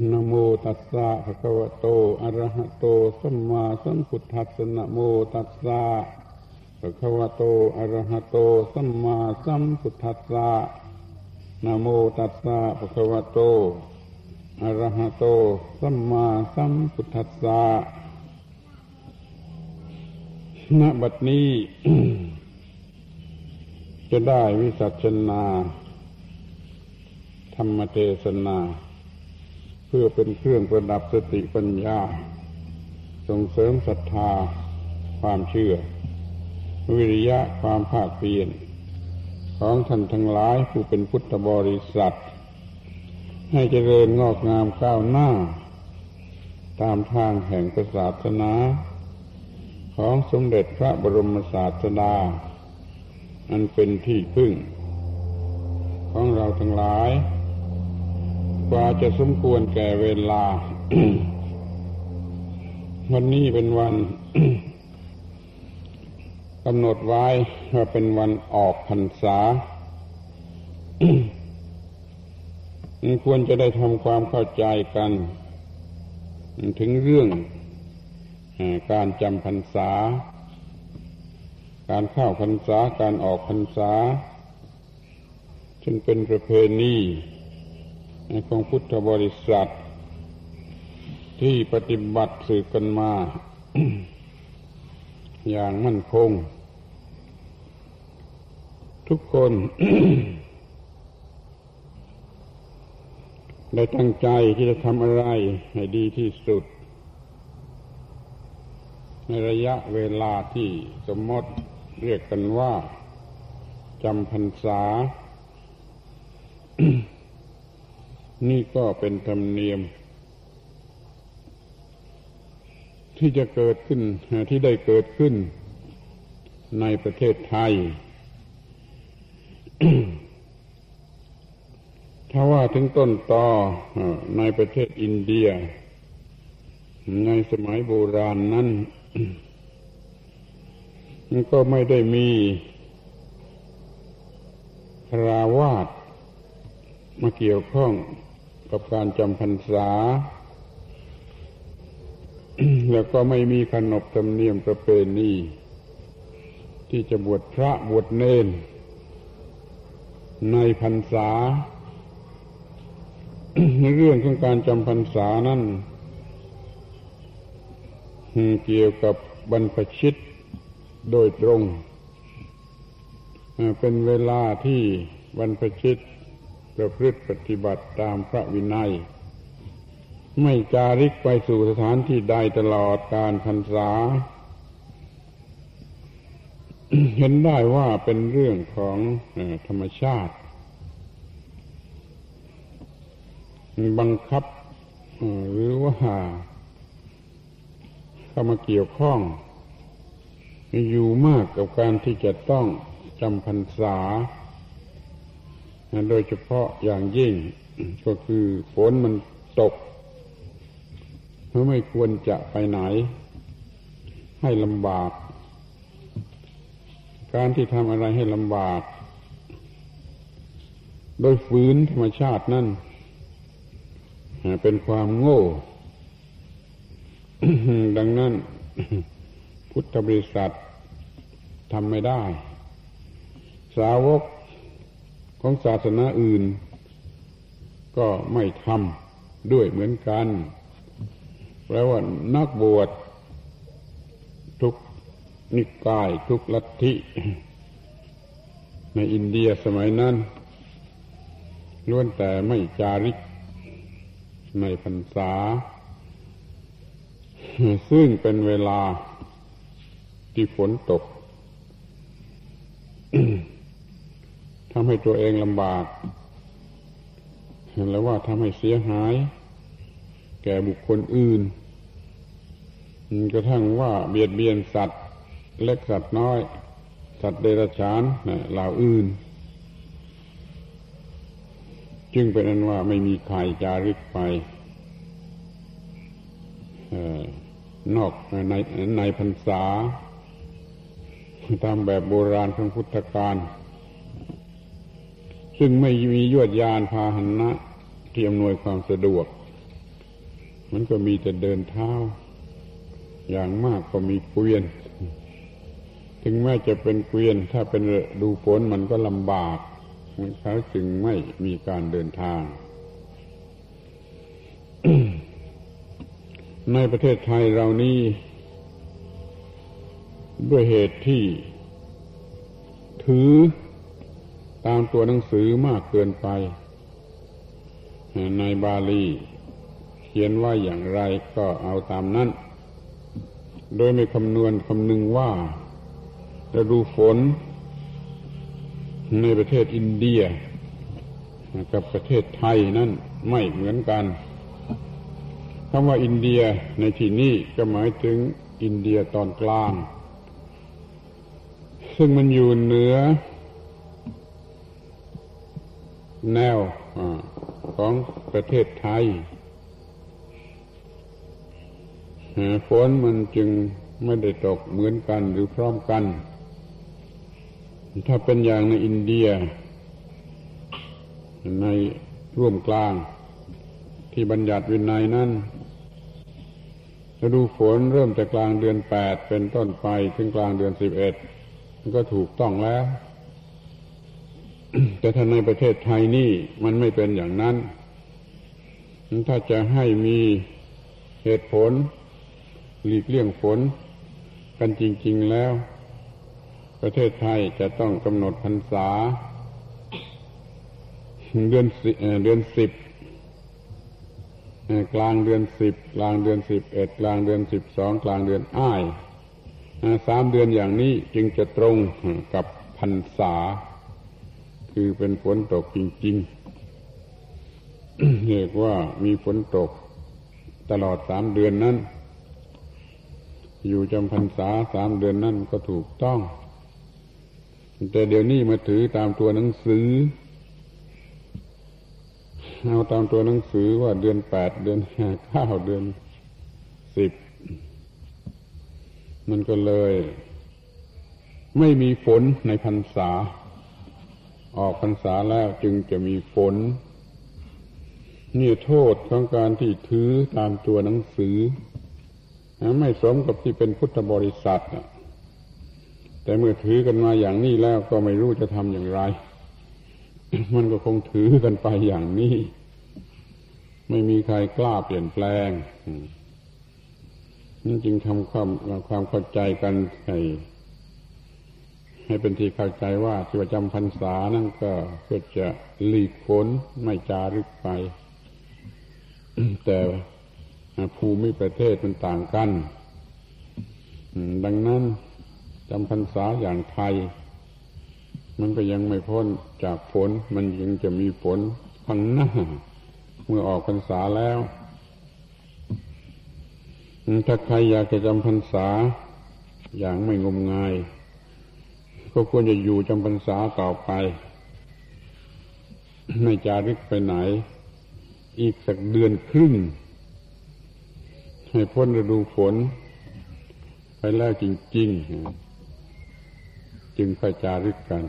นะโมตัสสะภะคะวะโต อะระหะโต สัมมาสัมพุทธัสสะนะโมตัสสะภะคะวะโต อะระหะโต สัมมาสัมพุทธัสสะนะโมตัสสะภะคะวะโต อะระหะโต สัมมาสัมพุทธัสสะณบัดนี้ จะได้วิสัชนา ธรรมเทศนา พื่อเป็นเครื่องประดับสติปัญญา ส่งเสริมศรัทธาความเชื่อ วิริยะความภาคเพียรของท่านทั้งหลายผู้เป็นพุทธบริษัท ให้เจริญงอกงามก้าวหน้า ตามทางแห่งศาสนา ของสมเด็จพระบรมศาสดา อันเป็นที่พึ่ง ของเราทั้งหลาย กว่าจะสมควรแก่เวลา วันนี้เป็นวันกำหนดไว้ว่าเป็นวันออกพรรษา ควรจะได้ทำความเข้าใจกัน ถึงเรื่องการจำพรรษา การเข้าพรรษา การออกพรรษา ซึ่งเป็นประเพณี ของพุทธบริษัท ที่ปฏิบัติสืบกันมา อย่างมั่นคง ทุกคน ได้ตั้งใจที่จะทำอะไรให้ดีที่สุด ในระยะเวลาที่สมมติเรียกกันว่าจำพรรษา นี่ก็เป็นธรรมเนียม ที่จะเกิดขึ้นที่ได้เกิดขึ้นในประเทศไทย ถ้าว่าถึงต้นตอในประเทศอินเดีย ในสมัยโบราณนั้นมันก็ไม่ได้มีราวาสมาเกี่ยวข้อง กับการจำพรรษา แล้วก็ไม่มีขนบธรรมเนียมประเพณีที่จะบวชพระบวชเนน ในพรรษาในเรื่องของการจำพรรษานั้นเกี่ยวกับบรรพชิตโดยตรง เป็นเวลาที่บรรพชิต ประพฤติปฏิบัติตามพระวินัย ไม่จาริกไปสู่สถานที่ใดตลอดการพรรษา เห็นได้ว่าเป็นเรื่องของธรรมชาติ บังคับหรือว่าเข้ามาเกี่ยวข้อง อยู่มากกับการที่จะต้องจำพรรษา โดยเฉพาะอย่างยิ่งก็คือฝนมันตกเราไม่ควรจะไปไหน ให้ลำบาก การที่ทำอะไรให้ลำบาก โดยฝืนธรรมชาตินั่นเป็นความโง่ ดังนั้น พุทธบริษัททำไม่ได้ สาวก ของศาสนาอื่น ก็ไม่ทำด้วยเหมือนกันแปลว่านักบวชทุกนิกายทุกลัทธิ ในอินเดียสมัยนั้นล้วนแต่ไม่จาริกในพรรษา ซึ่งเป็นเวลาที่ฝนตก ทำให้ตัวเองลำบากแล้วว่าทำให้เสียหาย แก่บุคคลอื่นกระทั่งว่าเบียดเบียนสัตว์ เล็กสัตว์น้อย สัตว์เดรัจฉานเหล่าอื่น จึงเป็นนั้นว่าไม่มีใครจาริกไปนอกในในพรรษา ตามแบบโบราณของพุทธกาล ซึ่งไม่มียวดยานพาหนะที่อำนวยความสะดวก มันก็มีแต่เดินเท้า อย่างมากก็มีเกวียน ถึงแม้จะเป็นเกวียน ถ้าเป็นดูฝนมันก็ลำบากมันเขาจึงไม่มีการเดินทาง ในประเทศไทยเรานี่ด้วยเหตุที่ถือ ตามตัวหนังสือมากเกินไป ในบาลี เขียนว่าอย่างไรก็เอาตามนั้น โดยไม่คำนวณคำนึงว่าฤดูฝน ในประเทศอินเดีย กับประเทศไทยนั่นไม่เหมือนกันคำว่าอินเดียในที่นี้ก็หมายถึงอินเดียตอนกลาง ซึ่งมันอยู่เหนือ แนวอของประเทศไทยฝนมันจึงไม่ได้ตกเหมือนกันหรือพร้อมกัน ถ้าเป็นอย่างในอินเดีย ในร่วมกลางที่บัญญัติวินัยนั้นฤดูฝนเริ่มจากกลางเดือนแปดเป็นต้นไปถึงกลางเดือนสิบเอ็ดก็ถูกต้องแล้ว แต่ถ้าในประเทศไทยนี่มันไม่เป็นอย่างนั้น ถ้าจะให้มีเหตุผล หลีกเลี่ยงฝน กันจริง ๆแล้ว ประเทศไทยจะต้องกำหนดพรรษา เดือนเดือนสิบกลางเดือนสิบกลางเดือนสิบเอ็ดกลางเดือนสิบสองกลางเดือนอ้ายสามเดือนอย่างนี้จึงจะตรงกับพรรษา คือเป็นฝนตกจริงๆเรียกว่ามีฝนตกตลอดสามเดือนนั้น อยู่จำพรรษาสามเดือนนั่นก็ถูกต้อง แต่เดี๋ยวนี้มาถือตามตัวหนังสือ เอาตามตัวหนังสือว่าเดือนแปดเดือนห้าเก้าเดือนสิบมันก็เลย ไม่มีฝนในพรรษา ออกพรรษาแล้วจึงจะมีฝนนี่โทษของการที่ถือตามตัวหนังสือ ไม่สมกับที่เป็นพุทธบริษัทแต่เมื่อถือกันมาอย่างนี้แล้วก็ไม่รู้จะทำอย่างไร มันก็คงถือกันไปอย่างนี้ ไม่มีใครกล้าเปลี่ยนแปลงนี่นจึงทำความความเข้าใจกันให ให้เป็นที่เข้าใจว่าที่ประจำพรรษานั่นก็เพื่อจะหลีกฝนไม่จารึกไป แต่ภูมิประเทศมันต่างกัน ดังนั้นจำพรรษาอย่างไทย มันก็ยังไม่พ้นจากฝนมันยังจะมีฝนข้างหน้า เมื่อออกพรรษาแล้ว ถ้าใครอยากจะจำพรรษาอย่างไม่งมงาย ก็ควรจะอยู่จำพรรษาต่อไป ไม่จารึกไปไหน อีกสักเดือนครึ่ง ให้พ้นฤดูฝน ไปแล้วจริง ๆ จึงค่อยจารึกกัน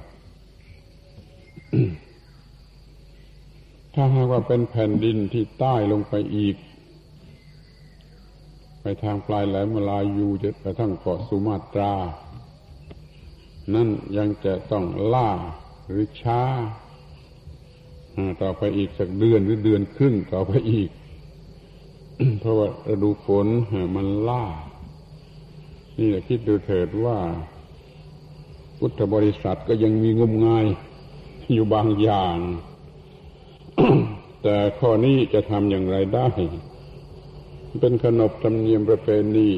ถ้าหากว่าเป็นแผ่นดินที่ใต้ลงไปอีก ไปทางปลายแหลมมาลายูจะไปทั้งเกาะสุมาตรา นั่นยังจะต้องล่าหรือช้าต่อไปอีกสักเดือนหรือเดือนครึ่งต่อไปอีก เพราะว่าฤดูฝนมันล่า นี่แหละคิดดูเถิดว่า พุทธบริษัทก็ยังมีงมงายอยู่บางอย่าง แต่ข้อนี้จะทำอย่างไรได้ เป็นขนบธรรมเนียมประเพณี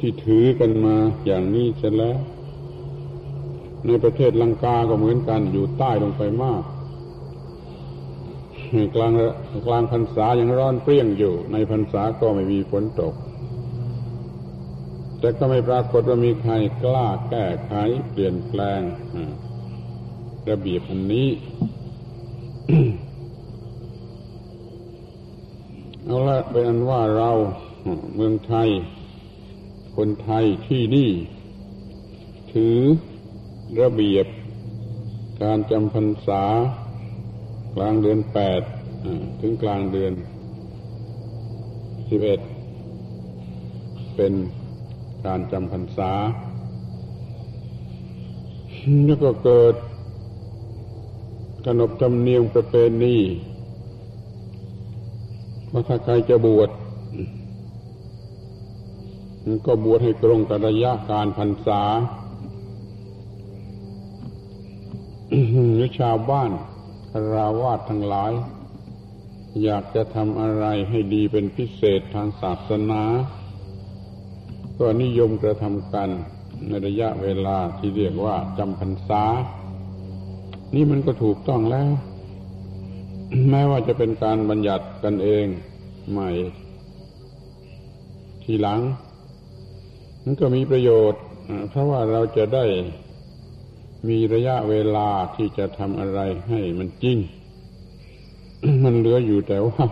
ที่ถือกันมาอย่างนี้เสร็จแล้ว ในประเทศลังกาก็เหมือนกันอยู่ใต้ลงไปมากกลางกลางพรรษายังร้อนเปรี้ยงอยู่ ในพรรษาก็ไม่มีฝนตก แต่ก็ไม่ปรากฏว่ามีใครกล้าแก้ไขเปลี่ยนแปลงระเบียบอันนี้เอาละเป็นอันว่าเราเมืองไทย คนไทยที่นี่ ถือ ระเบียบ การจำพรรษา กลางเดือนแปดถึงกลางเดือนสิบเอ็ดเป็นการจำพรรษาแล้วก็เกิดขนบธรรมเนียมประเพณีว่าถ้าใครจะบวชก็บวชให้ตรงกับระยะการพรรษา หรือชาวบ้านคราวาสทั้งหลาย อยากจะทำอะไรให้ดีเป็นพิเศษทางศาสนา ก็นิยมกระทำกันในระยะเวลาที่เรียกว่าจำพรรษา นี่มันก็ถูกต้องแล้ว แม้ว่าจะเป็นการบัญญัติกันเองใหม่ ทีหลัง มันก็มีประโยชน์ เพราะว่าเราจะได้ มีระยะเวลาที่จะทำอะไรให้มันจริง มันเหลืออยู่แต่ว่า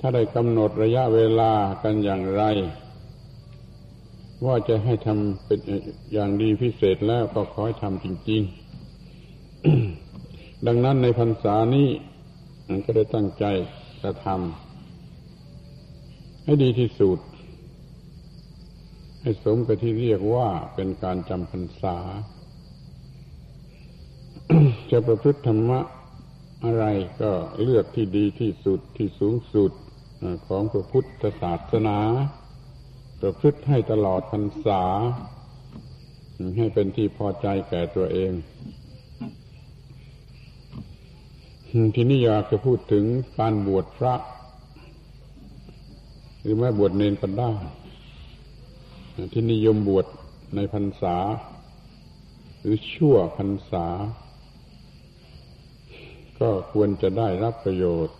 ถ้าได้กำหนดระยะเวลากันอย่างไร ว่าจะให้ทำเป็นอย่างดีพิเศษแล้วก็ขอให้ทำจริง ๆ ดังนั้นในพรรษานี้ก็ได้ตั้งใจกระทำให้ดีที่สุด ให้สมกับที่เรียกว่าเป็นการจำพรรษา จะประพฤติธรรมะอะไรก็เลือกที่ดีที่สุดที่สูงสุดของพระพุทธศาสนาประพฤติให้ตลอดพรรษา ให้เป็นที่พอใจแก่ตัวเอง ทีนี้อยากจะพูดถึงการบวชพระ หรือแม้บวชเนนก็ได้ที่นิยมบวชในพรรษา หรือชั่วพรรษา ก็ควรจะได้รับประโยชน์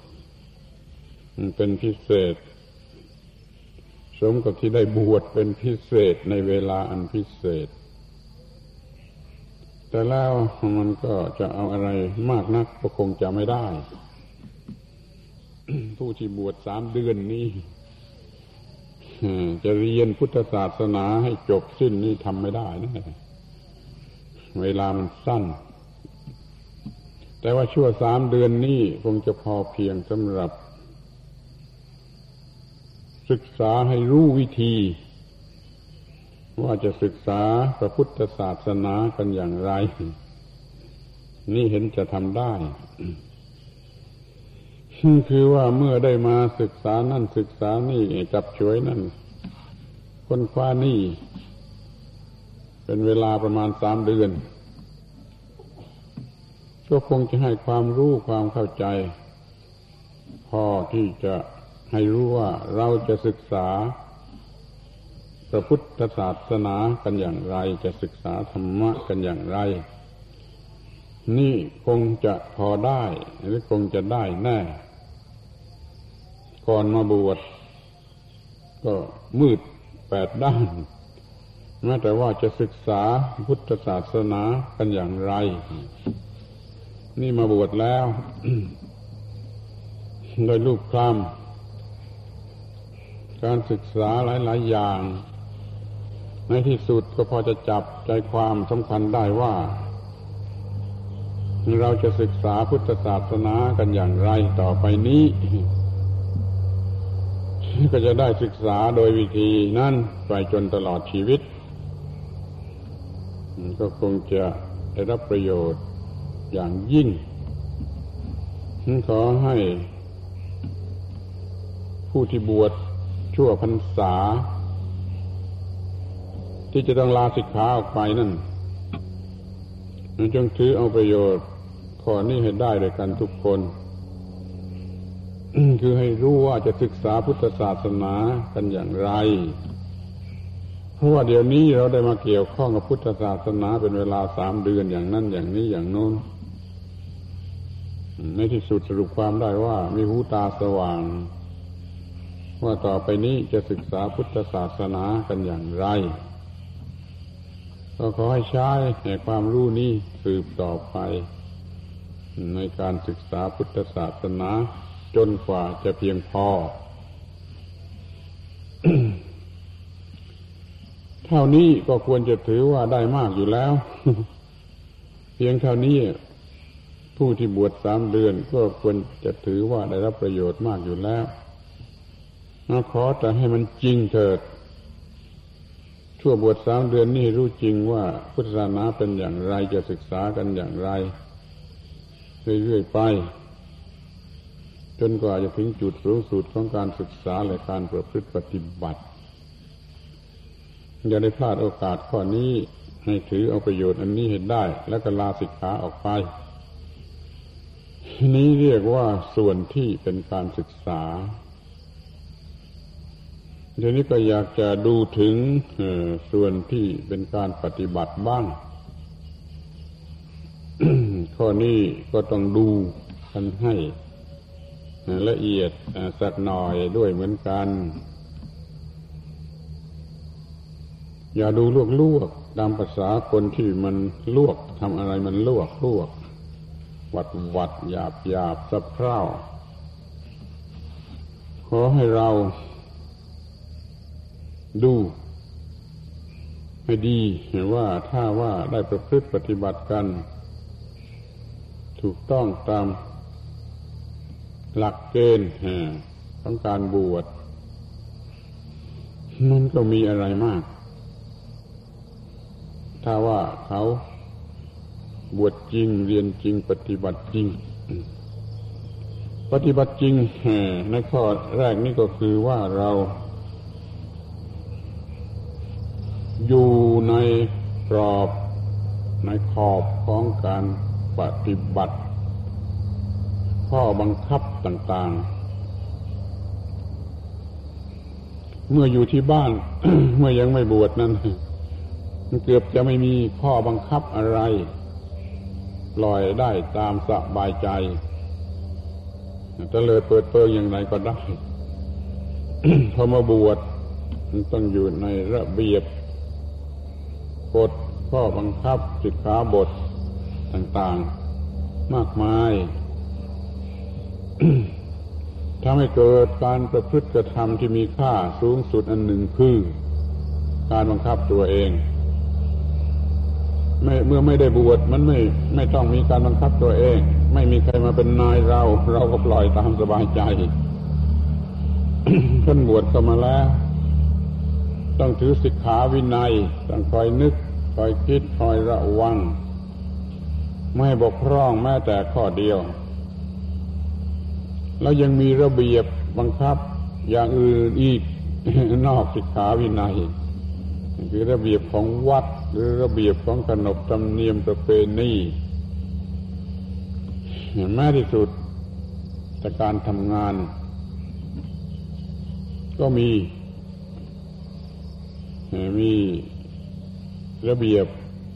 เป็นพิเศษ สมกับที่ได้บวชเป็นพิเศษในเวลาอันพิเศษ แต่แล้วมันก็จะเอาอะไรมากนักก็คงจะไม่ได้ ผู้ที่บวชสามเดือนนี้จะเรียนพุทธศาสนาให้จบสิ้นนี่ทำไม่ได้นะเวลามันสั้น แต่ว่าชั่วสามเดือนนี้คงจะพอเพียงสำหรับ ศึกษาให้รู้วิธี ว่าจะศึกษาพระพุทธศาสนากันอย่างไร นี่เห็นจะทำได้คือว่าเมื่อได้มาศึกษานั่นศึกษานี่จับช่วยนั่นคนคว้านี่ เป็นเวลาประมาณสามเดือน ก็คงจะให้ความรู้ความเข้าใจ พอที่จะให้รู้ว่าเราจะศึกษาพระพุทธศาสนากันอย่างไร จะศึกษาธรรมะกันอย่างไร นี่คงจะพอได้หรือคงจะได้แน่ก่อนมาบวชก็มืดแปดด้านแม้แต่ว่าจะศึกษาพุทธศาสนากันอย่างไร นี่มาบวชแล้วโดยลูกคลำการศึกษาหลาย ๆ อย่าง ในที่สุดก็พอจะจับใจความสำคัญได้ว่า เราจะศึกษาพุทธศาสนากันอย่างไรต่อไปนี้ ก็จะได้ศึกษาโดยวิธีนั้นไปจนตลอดชีวิต ก็คงจะได้รับประโยชน์ อย่างยิ่งขอให้ ผู้ที่บวชชั่วพรรษา ที่จะต้องลาสิกขาออกไปนั่นจงถือเอาประโยชน์ข้อนี้ให้ได้ด้วยกันทุกคนคือให้รู้ว่าจะศึกษาพุทธศาสนากันอย่างไร เพราะว่าเดี๋ยวนี้เราได้มาเกี่ยวข้องกับพุทธศาสนาเป็นเวลาสามเดือนอย่างนั้นอย่างนี้อย่างโน้น ในที่สุดสรุปความได้ว่ามีหูตาสว่าง ว่าต่อไปนี้จะศึกษาพุทธศาสนากันอย่างไร ก็ขอให้ใช้แห่ความรู้นี้สืบต่อไป ในการศึกษาพุทธศาสนาจนกว่าจะเพียงพอ เท่านี้ก็ควรจะถือว่าได้มากอยู่แล้ว เพียงเท่านี้ ผู้ที่บวชสามเดือนก็ควรจะถือว่าได้รับประโยชน์มากอยู่แล้วขอแต่ให้มันจริงเถิด ชั่วบวชสามเดือนนี่รู้จริงว่าพุทธศาสนาเป็นอย่างไรจะศึกษากันอย่างไร เรื่อยๆไป จนกว่าจะถึงจุดสูงสุดของการศึกษาและการประพฤติปฏิบัติ อย่าได้พลาดโอกาสข้อนี้ให้ถือเอาประโยชน์อันนี้เห็นได้ แล้วก็ลาสิกขาออกไป นี้เรียกว่าส่วนที่เป็นการศึกษาเดี๋ยวนี้ก็อยากจะดูถึงส่วนที่เป็นการปฏิบัติบ้าง ข้อนี้ก็ต้องดูกันให้ละเอียดสักหน่อยด้วยเหมือนกัน อย่าดูลวกลวกตามภาษาคนที่มันลวกทำอะไรมันลวกลวก วัดวัดหยาบหยาบสะเพร่าขอให้เราดูให้ดีเห็นว่าถ้าว่าได้ประพฤติปฏิบัติกัน ถูกต้องตามหลักเกณฑ์ของการบวชมันก็มีอะไรมาก ถ้าว่าเขา บวชจริง เรียนจริง ปฏิบัติจริง ปฏิบัติจริงในข้อแรกนี่ก็คือว่าเรา อยู่ในกรอบในขอบของการปฏิบัติ ข้อบังคับต่าง ๆ เมื่ออยู่ที่บ้าน เมื่อยังไม่บวชนั้นเกือบจะไม่มีข้อบังคับอะไร ล่อยได้ตามสบายใจจะเลยเปิดเปิงอย่างไรก็ได้พอมาบวชมันต้องอยู่ในระเบียบกฎข้อบังคับสิกขาบทต่างๆ มากมายทำให้เกิดการประพฤติกระทำที่มีค่าสูงสุดอันหนึ่งคือ การบังคับตัวเอง เมื่อไม่ได้บวชมันไม่ไม่ต้องมีการบังคับตัวเอง ไม่มีใครมาเป็นนายเรา เราก็ปล่อยตามสบายใจท่านบวชก็มาแล้ว ต้องถือสิกขาวินัย ต้องคอยนึกคอยคิดคอยระวัง ไม่บกพร่องแม้แต่ข้อเดียว แล้วยังมีระเบียบบังคับอย่างอื่นอีกนอกสิกขาวินัย คือระเบียบของวัด หรือระเบียบของขนบธรรมเนียมประเพณีแม้ที่สุดจากการทำงาน ก็มี มีระเบียบ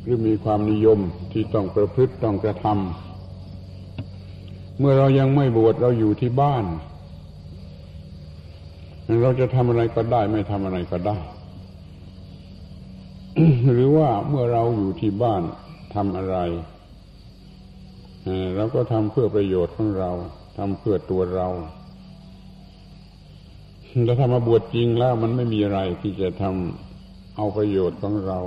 หรือมีความนิยมที่ต้องประพฤติต้องกระทำเมื่อเรายังไม่บวชเราอยู่ที่บ้าน เราจะทำอะไรก็ได้ ไม่ทำอะไรก็ได้ หรือว่าเมื่อเราอยู่ที่บ้านทำอะไรเราก็ทำเพื่อประโยชน์ของเราทำเพื่อตัวเราแต่ถ้ามาบวชจริงแล้วมันไม่มีอะไรที่จะทำเอาประโยชน์ของเรา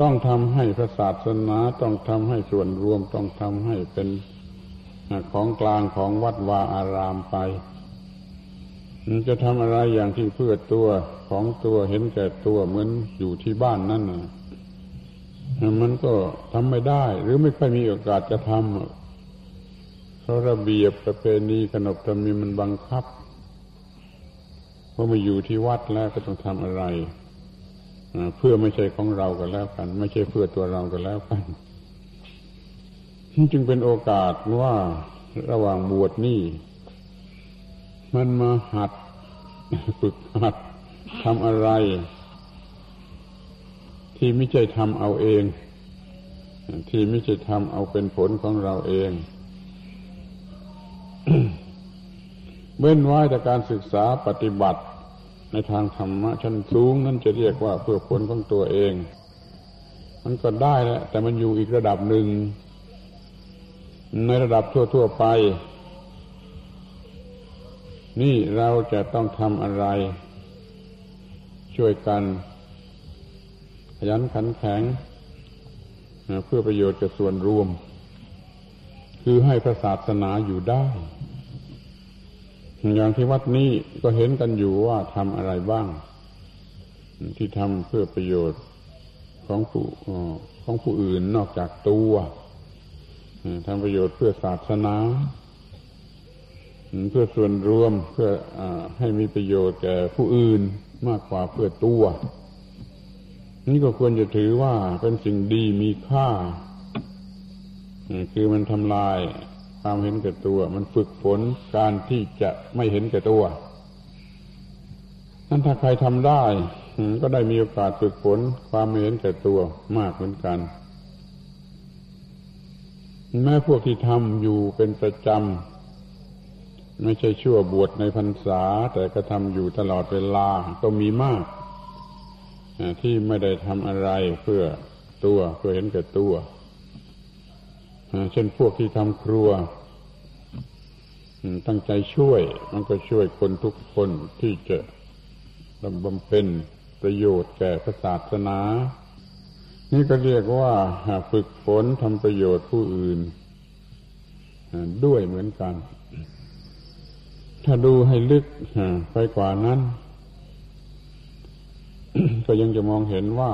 ต้องทำให้พระศาสนาต้องทำให้ส่วนรวมต้องทำให้เป็นของกลางของวัดวาอารามไป จะทำอะไรอย่างที่เพื่อตัวของตัวเห็นแก่ตัวเหมือนอยู่ที่บ้านนั่นนะมันก็ทำไม่ได้ หรือไม่ค่อยมีโอกาสจะทำเพราะระเบียบประเพณีขนบธรรมีมันบังคับพอมาอยู่ที่วัดแล้วก็ต้องทำอะไรเพื่อไม่ใช่ของเราก็แล้วกัน ไม่ใช่เพื่อตัวเราก็แล้วกันจึงเป็นโอกาสว่าระหว่างบวชนี่ มันมาหัดฝึกหัดทำอะไร ที่ไม่ใช่ทำเอาเอง ที่ไม่ใช่ทำเอาเป็นผลของเราเองเว้นไว้แต่การศึกษาปฏิบัติ ในทางธรรมะชั้นสูงนั่นจะเรียกว่าเพื่อผลของตัวเอง มันก็ได้แหละแต่มันอยู่อีกระดับหนึ่ง ในระดับทั่ว ๆ ไป นี่เราจะต้องทำอะไร ช่วยกัน ขยันขันแข็งเพื่อประโยชน์กับส่วนรวม คือให้พระศาสนาอยู่ได้ อย่างที่วัดนี้ก็เห็นกันอยู่ว่าทำอะไรบ้าง ที่ทำเพื่อประโยชน์ของผู้ของผู้อื่นนอกจากตัวทำประโยชน์เพื่อศาสนา เพื่อส่วนรวมเพื่ออให้มีประโยชน์แก่ผู้อื่นมากกว่าเพื่อตัว นี่ก็ควรจะถือว่าเป็นสิ่งดีมีค่า คือมันทำลายความเห็นแก่ตัว มันฝึกฝนการที่จะไม่เห็นแก่ตัวนั่นถ้าใครทำได้ ก็ได้มีโอกาสฝึกฝนความไม่เห็นแก่ตัวมากเหมือนกัน แม้พวกที่ทำอยู่เป็นประจำ ไม่ใช่ชั่วบวชในพรรษา แต่ก็ทำอยู่ตลอดเวลาก็มีมาก ที่ไม่ได้ทำอะไรเพื่อตัวเพื่อเห็นแก่ตัว เช่นพวกที่ทำครัว ตั้งใจช่วย มันก็ช่วยคนทุกคนที่จะบำเพ็ญประโยชน์แก่ศาสนา นี่ก็เรียกว่าฝึกฝนทำประโยชน์ผู้อื่น ด้วยเหมือนกัน ถ้าดูให้ลึกไปกว่านั้น ก็ยังจะมองเห็นว่า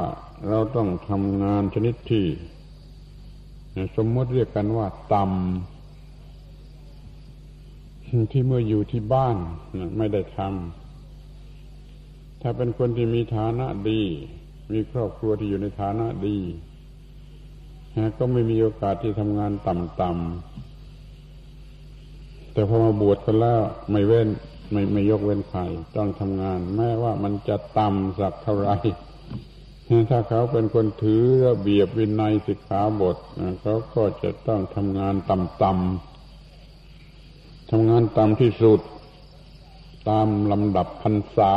เราต้องทำงานชนิดที่ สมมติเรียกกันว่าต่ำที่เมื่ออยู่ที่บ้านไม่ได้ทำถ้าเป็นคนที่มีฐานะดี มีครอบครัวที่อยู่ในฐานะดีก็ไม่มีโอกาสที่ทำงานต่ำๆ แต่พอมาบวชกันแล้วไม่เว้นไม่ไม่ยกเว้นใครต้องทำงาน แม้ว่ามันจะต่ำสักเท่าไรถ้าเขาเป็นคนถือระเบียบวินัยสิกขาบทเขาก็จะต้องทำงานต่ำๆทำงานต่ำที่สุด ตามลำดับพรรษา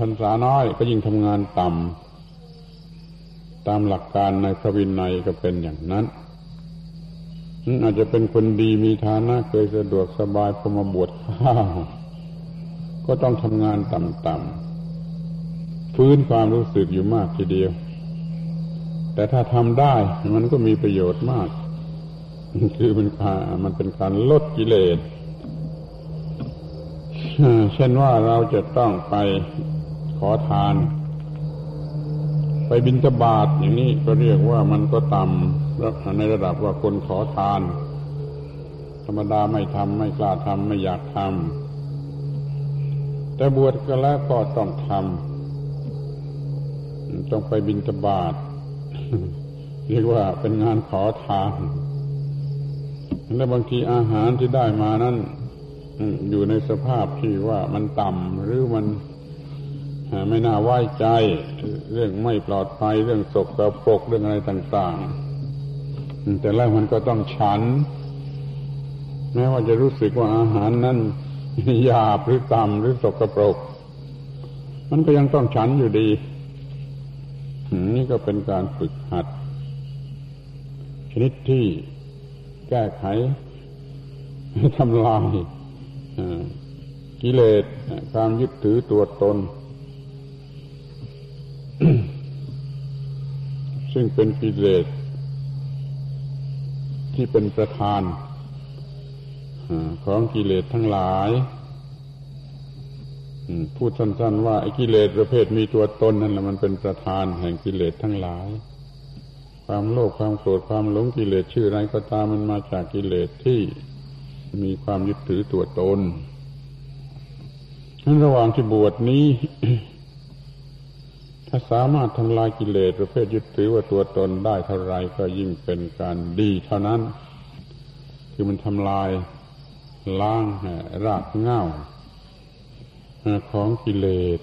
พรรษาน้อยก็ยิ่งทำงานต่ำตามหลักการในพระวินัยก็เป็นอย่างนั้น อาจจะเป็นคนดีมีฐานะเคยสะดวกสบายพอมาบวชข้าวก็ต้องทำงานต่ำๆฟื้นความรู้สึกอยู่มากทีเดียว แต่ถ้าทำได้มันก็มีประโยชน์มาก คือมันมันเป็นการลดกิเลสเช่นว่าเราจะต้องไปขอทาน ไปบินตบาทอย่างนี้ก็เรียกว่ามันก็ต่ำ ในระดับว่าคนขอทาน ธรรมดาไม่ทำไม่กล้าทำไม่อยากทำแต่บวชก็แล้วก็ต้องทำต้องไปบินตบาทเรียกว่าเป็นงานขอทานและบางทีอาหารที่ได้มานั้นอยู่ในสภาพที่ว่ามันต่ำหรือมันไม่น่าไว้ใจ เรื่องไม่ปลอดภัยเรื่องศกกระปกเรื่องอะไรต่าง ๆ แต่แล้วมันก็ต้องฉัน แม้ว่าจะรู้สึกว่าอาหารนั้นหยาบหรือต่ำหรือสกปรก มันก็ยังต้องฉันอยู่ดี นี่ก็เป็นการฝึกหัด ชนิดที่แก้ไขทำลายกิเลสความยึดถือตัวตน ซึ่งเป็นกิเลส ที่เป็นประธานของกิเลสทั้งหลายพูดสั้น ๆ ว่าไอ้กิเลสประเภทมีตัวตนนั่นแหละมันเป็นประธานแห่งกิเลสทั้งหลาย ความโลภความโกรธความหลงกิเลสชื่อไรก็ตามมันมาจากกิเลสที่มีความยึดถือตัวตนนั้นระหว่างที่บวชนี้ ถ้าสามารถทำลายกิเลสประเภทยึดถือว่าตัวตนได้เท่าไรก็ยิ่งเป็นการดีเท่านั้น คือมันทำลายล้างรากเง้าของกิเลส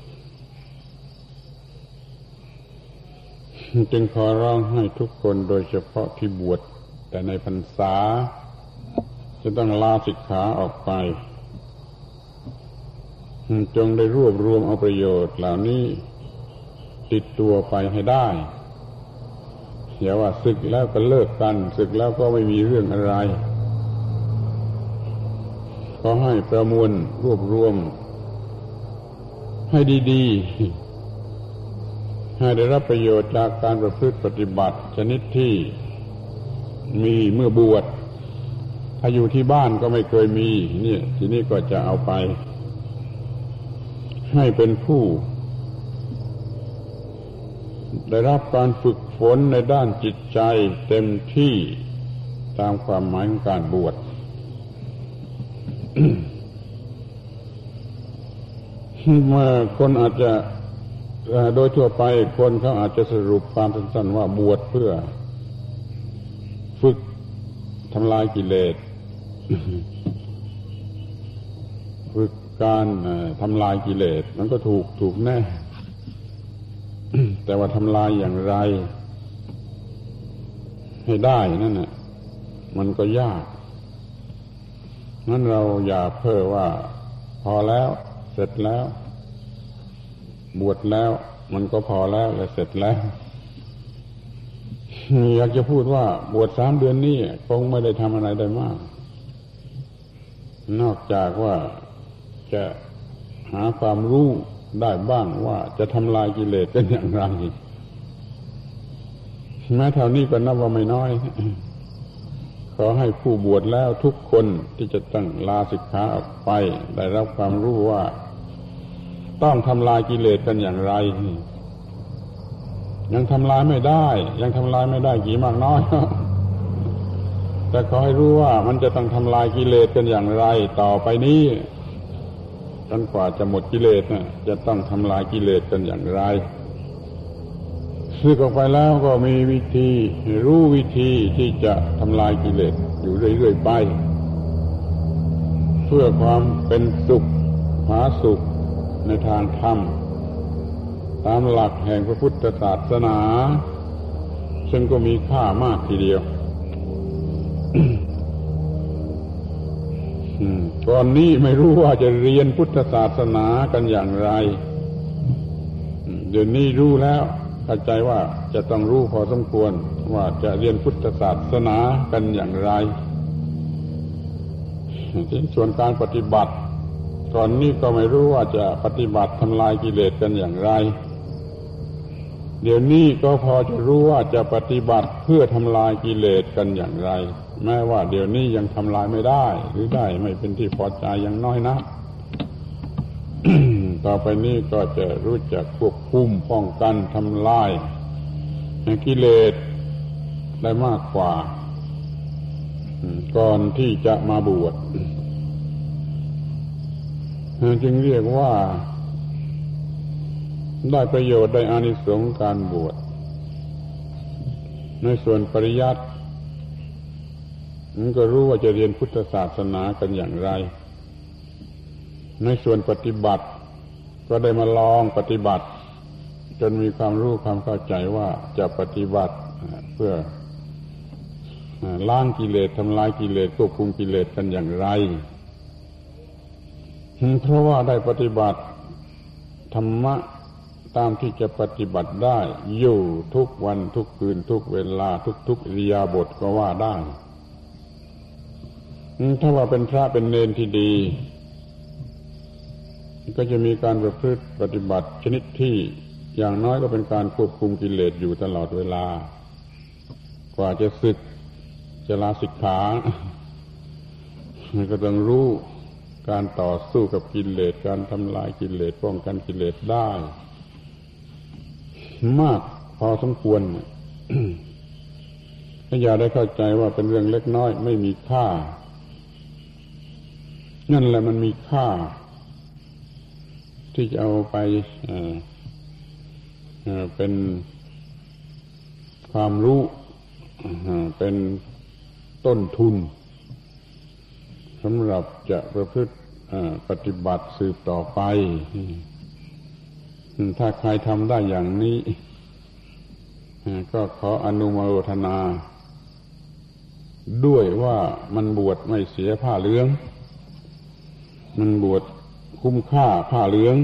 จึงขอร้องให้ทุกคนโดยเฉพาะที่บวชแต่ในพรรษา จะต้องลาสิกขาออกไป จงได้รวบรวมเอาประโยชน์เหล่านี้ ติดตัวไปให้ได้อย่าว่าศึกแล้วก็เลิกกันศึกแล้วก็ไม่มีเรื่องอะไรก็ให้ประมวลรวบรวม ให้ดีๆ ให้ได้รับประโยชน์จากการประพฤติปฏิบัติ ชนิดที่มีเมื่อบวชถ้าอยู่ที่บ้านก็ไม่เคยมี เนี่ย ทีนี้ก็จะเอาไป ให้เป็นผู้ ได้รับการฝึกฝนในด้านจิตใจเต็มที่ตามความหมายของการบวชเมื่อคนอาจจะโดยทั่วไปคนเขาอาจจะสรุปความสั้นๆว่าบวชเพื่อ ฝึกทำลายกิเลส ฝึกการทำลายกิเลสมันก็ถูกถูกแน่ แต่ว่าทำลายอย่างไร ให้ได้นั่นน่ะมันก็ยากนั้นเราอย่าเพ้อว่า พอแล้ว เสร็จแล้ว บวชแล้ว มันก็พอแล้วและเสร็จแล้วอยากจะพูดว่า บวชสามเดือนนี้คงไม่ได้ทำอะไรได้มาก นอกจากว่าจะหาความรู้ ได้บ้างว่าจะทำลายกิเลสเป็นอย่างไรแม้เท่านี้ก็นับว่าไม่น้อย ขอให้ผู้บวชแล้วทุกคนที่จะตั้งลาสิกขาออกไป ได้รับความรู้ว่า ต้องทำลายกิเลสกันอย่างไร ยังทำลายไม่ได้ ยังทำลายไม่ได้กี่มากน้อยแต่ขอให้รู้ว่ามันจะต้องทำลายกิเลสกันอย่างไร ต่อไปนี้ จนกว่าจะหมดกิเลสนะจะต้องทำลายกิเลสกันอย่างไรซึกออกไปแล้วก็มีวิธีรู้วิธีที่จะทำลายกิเลสอยู่เรื่อยๆไป เพื่อความเป็นสุขหาสุขในทางธรรม ตามหลักแห่งพระพุทธศาสนา ซึ่งก็มีค่ามากทีเดียว ก่อนนี้ไม่รู้ว่าจะเรียนพุทธศาสนากันอย่างไร เดี๋ยวนี้รู้แล้วเข้าใจว่าจะต้องรู้พอสมควร ว่าจะเรียนพุทธศาสนากันอย่างไรส่วนการปฏิบัติก่อนนี้ก็ไม่รู้ว่าจะปฏิบัติทำลายกิเลสกันอย่างไร เดี๋ยวนี้ก็พอจะรู้ว่าจะปฏิบัติเพื่อทำลายกิเลสกันอย่างไร แม้ว่าเดี๋ยวนี้ยังทำลายไม่ได้ หรือได้ไม่เป็นที่พอใจยังน้อยนะต่อไปนี้ก็จะรู้จักควบคุมป้องกันทำลายกิเลสได้มากกว่า ก่อนที่จะมาบวชจึงเรียกว่า ได้ประโยชน์ได้อานิสงส์การบวชในส่วนปริยัติ มันก็รู้ว่าจะเรียนพุทธศาสนากันอย่างไร ในส่วนปฏิบัติ ก็ได้มาลองปฏิบัติ จนมีความรู้ความเข้าใจว่าจะปฏิบัติเพื่อล้างกิเลสทำลายกิเลสควบคุมกิเลสกันอย่างไร เพราะว่าได้ปฏิบัติธรรมะตามที่จะปฏิบัติได้ อยู่ทุกวันทุกคืนทุกเวลาทุกทุกอิริยาบถก็ว่าได้ ถ้าว่าเป็นพระเป็นเนนที่ดี ก็จะมีการประพฤติปฏิบัติชนิดที่อย่างน้อยก็เป็นการควบคุมกิเลสอยู่ตลอดเวลา กว่าจะศึกจะลาสิกขาก็ต้องรู้การต่อสู้กับกิเลสการทำลายกิเลสป้องกันกิเลสได้ มากพอสมควรอย่าได้เข้าใจว่าเป็นเรื่องเล็กน้อยไม่มีค่า นั่นแหละมันมีค่า ที่จะเอาไปเป็นความรู้เป็นต้นทุนสำหรับจะประพฤติปฏิบัติสืบต่อไป ถ้าใครทำได้อย่างนี้ ก็ขออนุโมทนา ด้วยว่ามันบวชไม่เสียผ้าเหลือง มันบวชคุ้มค่าผ้าเหลือง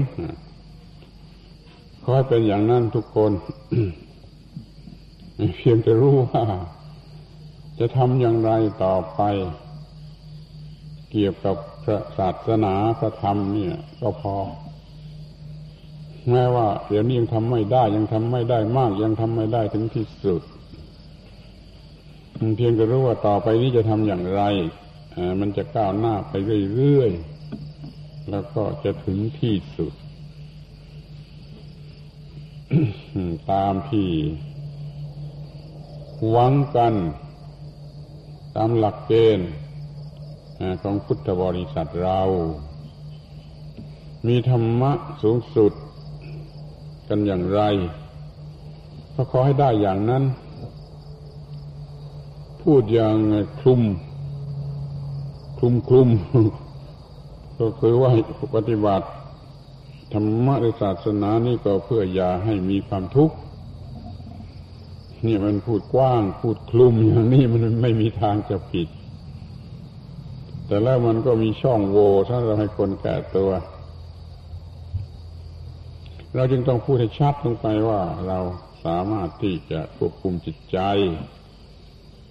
ขอให้เป็นอย่างนั้นทุกคนเพียงจะรู้ว่า จะทำอย่างไรต่อไป เกี่ยวกับพระศาสนาพระธรรมเนี่ย ก็พอ แม้ว่าเดี๋ยวนี้ยังทำไม่ได้ ยังทำไม่ได้มาก ยังทำไม่ได้ถึงที่สุดเพียงจะรู้ว่าต่อไปนี้จะทำอย่างไรมันจะก้าวหน้าไปเรื่อยๆ แล้วก็จะถึงที่สุด ตามที่หวังกัน ตามหลักเกณฑ์ของพุทธบริษัทเรา มีธรรมะสูงสุดกันอย่างไร ก็ขอให้ได้อย่างนั้น พูดอย่างคลุม คลุมคลุม ก็คือว่าปฏิบัติธรรมะในศาสนานี่ก็เพื่ออย่าให้มีความทุกข์นี่มันพูดกว้าง พูดคลุมอย่างนี้มันไม่มีทางจะผิด แต่แล้วมันก็มีช่องโหว่ถ้าเราให้คนแก่ตัว เราจึงต้องพูดให้ชัดลงไปว่าเราสามารถที่จะควบคุมจิตใจ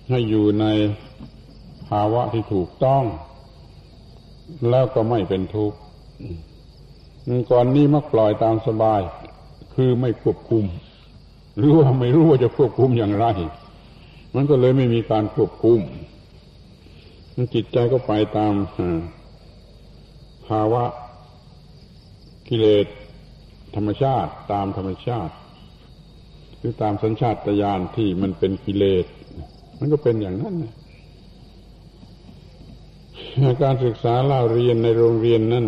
ให้อยู่ในภาวะที่ถูกต้อง แล้วก็ไม่เป็นทุกข์ก่อนนี้มักปล่อยตามสบาย คือไม่ควบคุม หรือว่าไม่รู้ว่าจะควบคุมอย่างไร มันก็เลยไม่มีการควบคุมจิตใจก็ไปตามภาวะกิเลสธรรมชาติ ตามธรรมชาติ หรือตามสัญชาตญาณที่มันเป็นกิเลส มันก็เป็นอย่างนั้น การศึกษาเล่าเรียนในโรงเรียนนั่น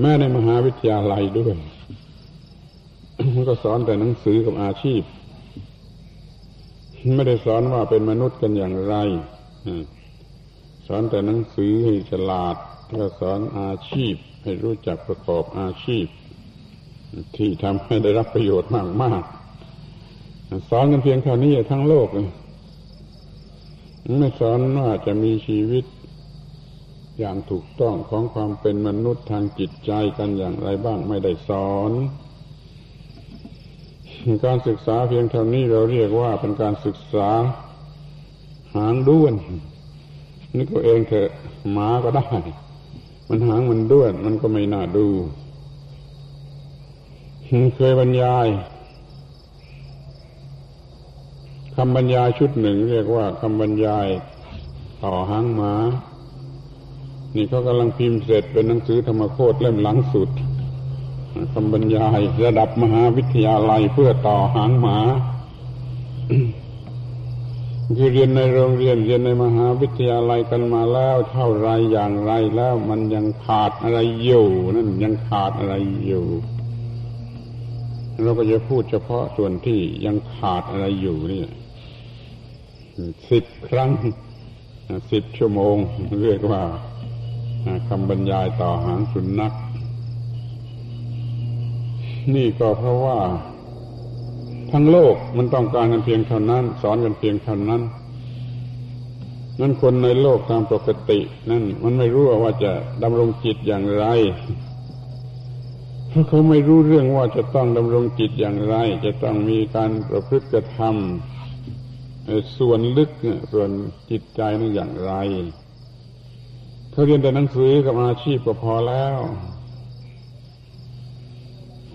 แม้ในมหาวิทยาลัยด้วยมันก็สอนแต่หนังสือกับอาชีพ ไม่ได้สอนว่าเป็นมนุษย์กันอย่างไร สอนแต่หนังสือให้ฉลาดก็สอนอาชีพ ให้รู้จักประกอบอาชีพ ที่ทำให้ได้รับประโยชน์มากมากสอนกันเพียงเท่านี้ทั้งโลกเลย ไม่สอนว่าจะมีชีวิต อย่างถูกต้องของความเป็นมนุษย์ทางจิตใจกันอย่างไรบ้างไม่ได้สอน การศึกษาเพียงเท่านี้เราเรียกว่าเป็นการศึกษาหางด้วนนี่ก็เองเถอะหมาก็ได้ มันหางมันด้วน มันก็ไม่น่าดู เคยบรรยาย คำบรรยายชุดหนึ่งเรียกว่าคำบรรยายต่อหางหมา นี่เขากำลังพิมพ์เสร็จเป็นหนังสือธรรมโคตรเล่มหลังสุดคำบรรยายระดับมหาวิทยาลัยเพื่อต่อหางหมาคือเรียนในโรงเรียนเรียนในมหาวิทยาลัยกันมาแล้วเท่าไรอย่างไรแล้วมันยังขาดอะไรอยู่นั่นยังขาดอะไรอยู่ เราก็จะพูดเฉพาะส่วนที่ยังขาดอะไรอยู่นี่ สิบครั้งสิบชั่วโมง เรียกว่าคำบรรยายต่อหางสุนัขนี่ก็เพราะว่า ทั้งโลกมันต้องการกันเพียงเท่านั้น สอนกันเพียงเท่านั้นนั่นคนในโลกตามปกติ นั่นมันไม่รู้ว่าจะดำรงจิตอย่างไรเพราะเขาไม่รู้เรื่องว่าจะต้องดำรงจิตอย่างไร จะต้องมีการประพฤติกระทำ ส่วนลึกส่วนจิตใจนั่นอย่างไรเขาเรียนแต่หนังสือกับอาชีพก็พอแล้ว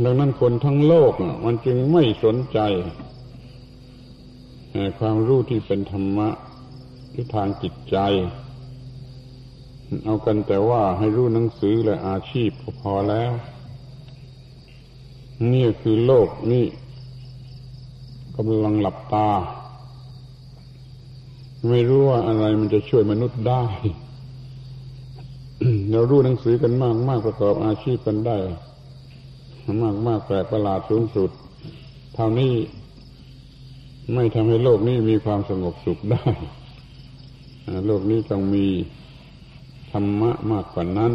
ดังนั้นคนทั้งโลกมันจึงไม่สนใจ ความรู้ที่เป็นธรรมะที่ทางจิตใจ เอากันแต่ว่าให้รู้หนังสือและอาชีพก็พอแล้ว นี่คือโลกนี่กำลังหลับตา ไม่รู้ว่าอะไรมันจะช่วยมนุษย์ได้ เรารู้หนังสือกันมากมากประกอบอาชีพกันได้ มากมากแปลกประหลาดสูงสุด เท่านี้ไม่ทำให้โลกนี้มีความสงบสุขได้ โลกนี้ต้องมีธรรมะมากกว่านั้น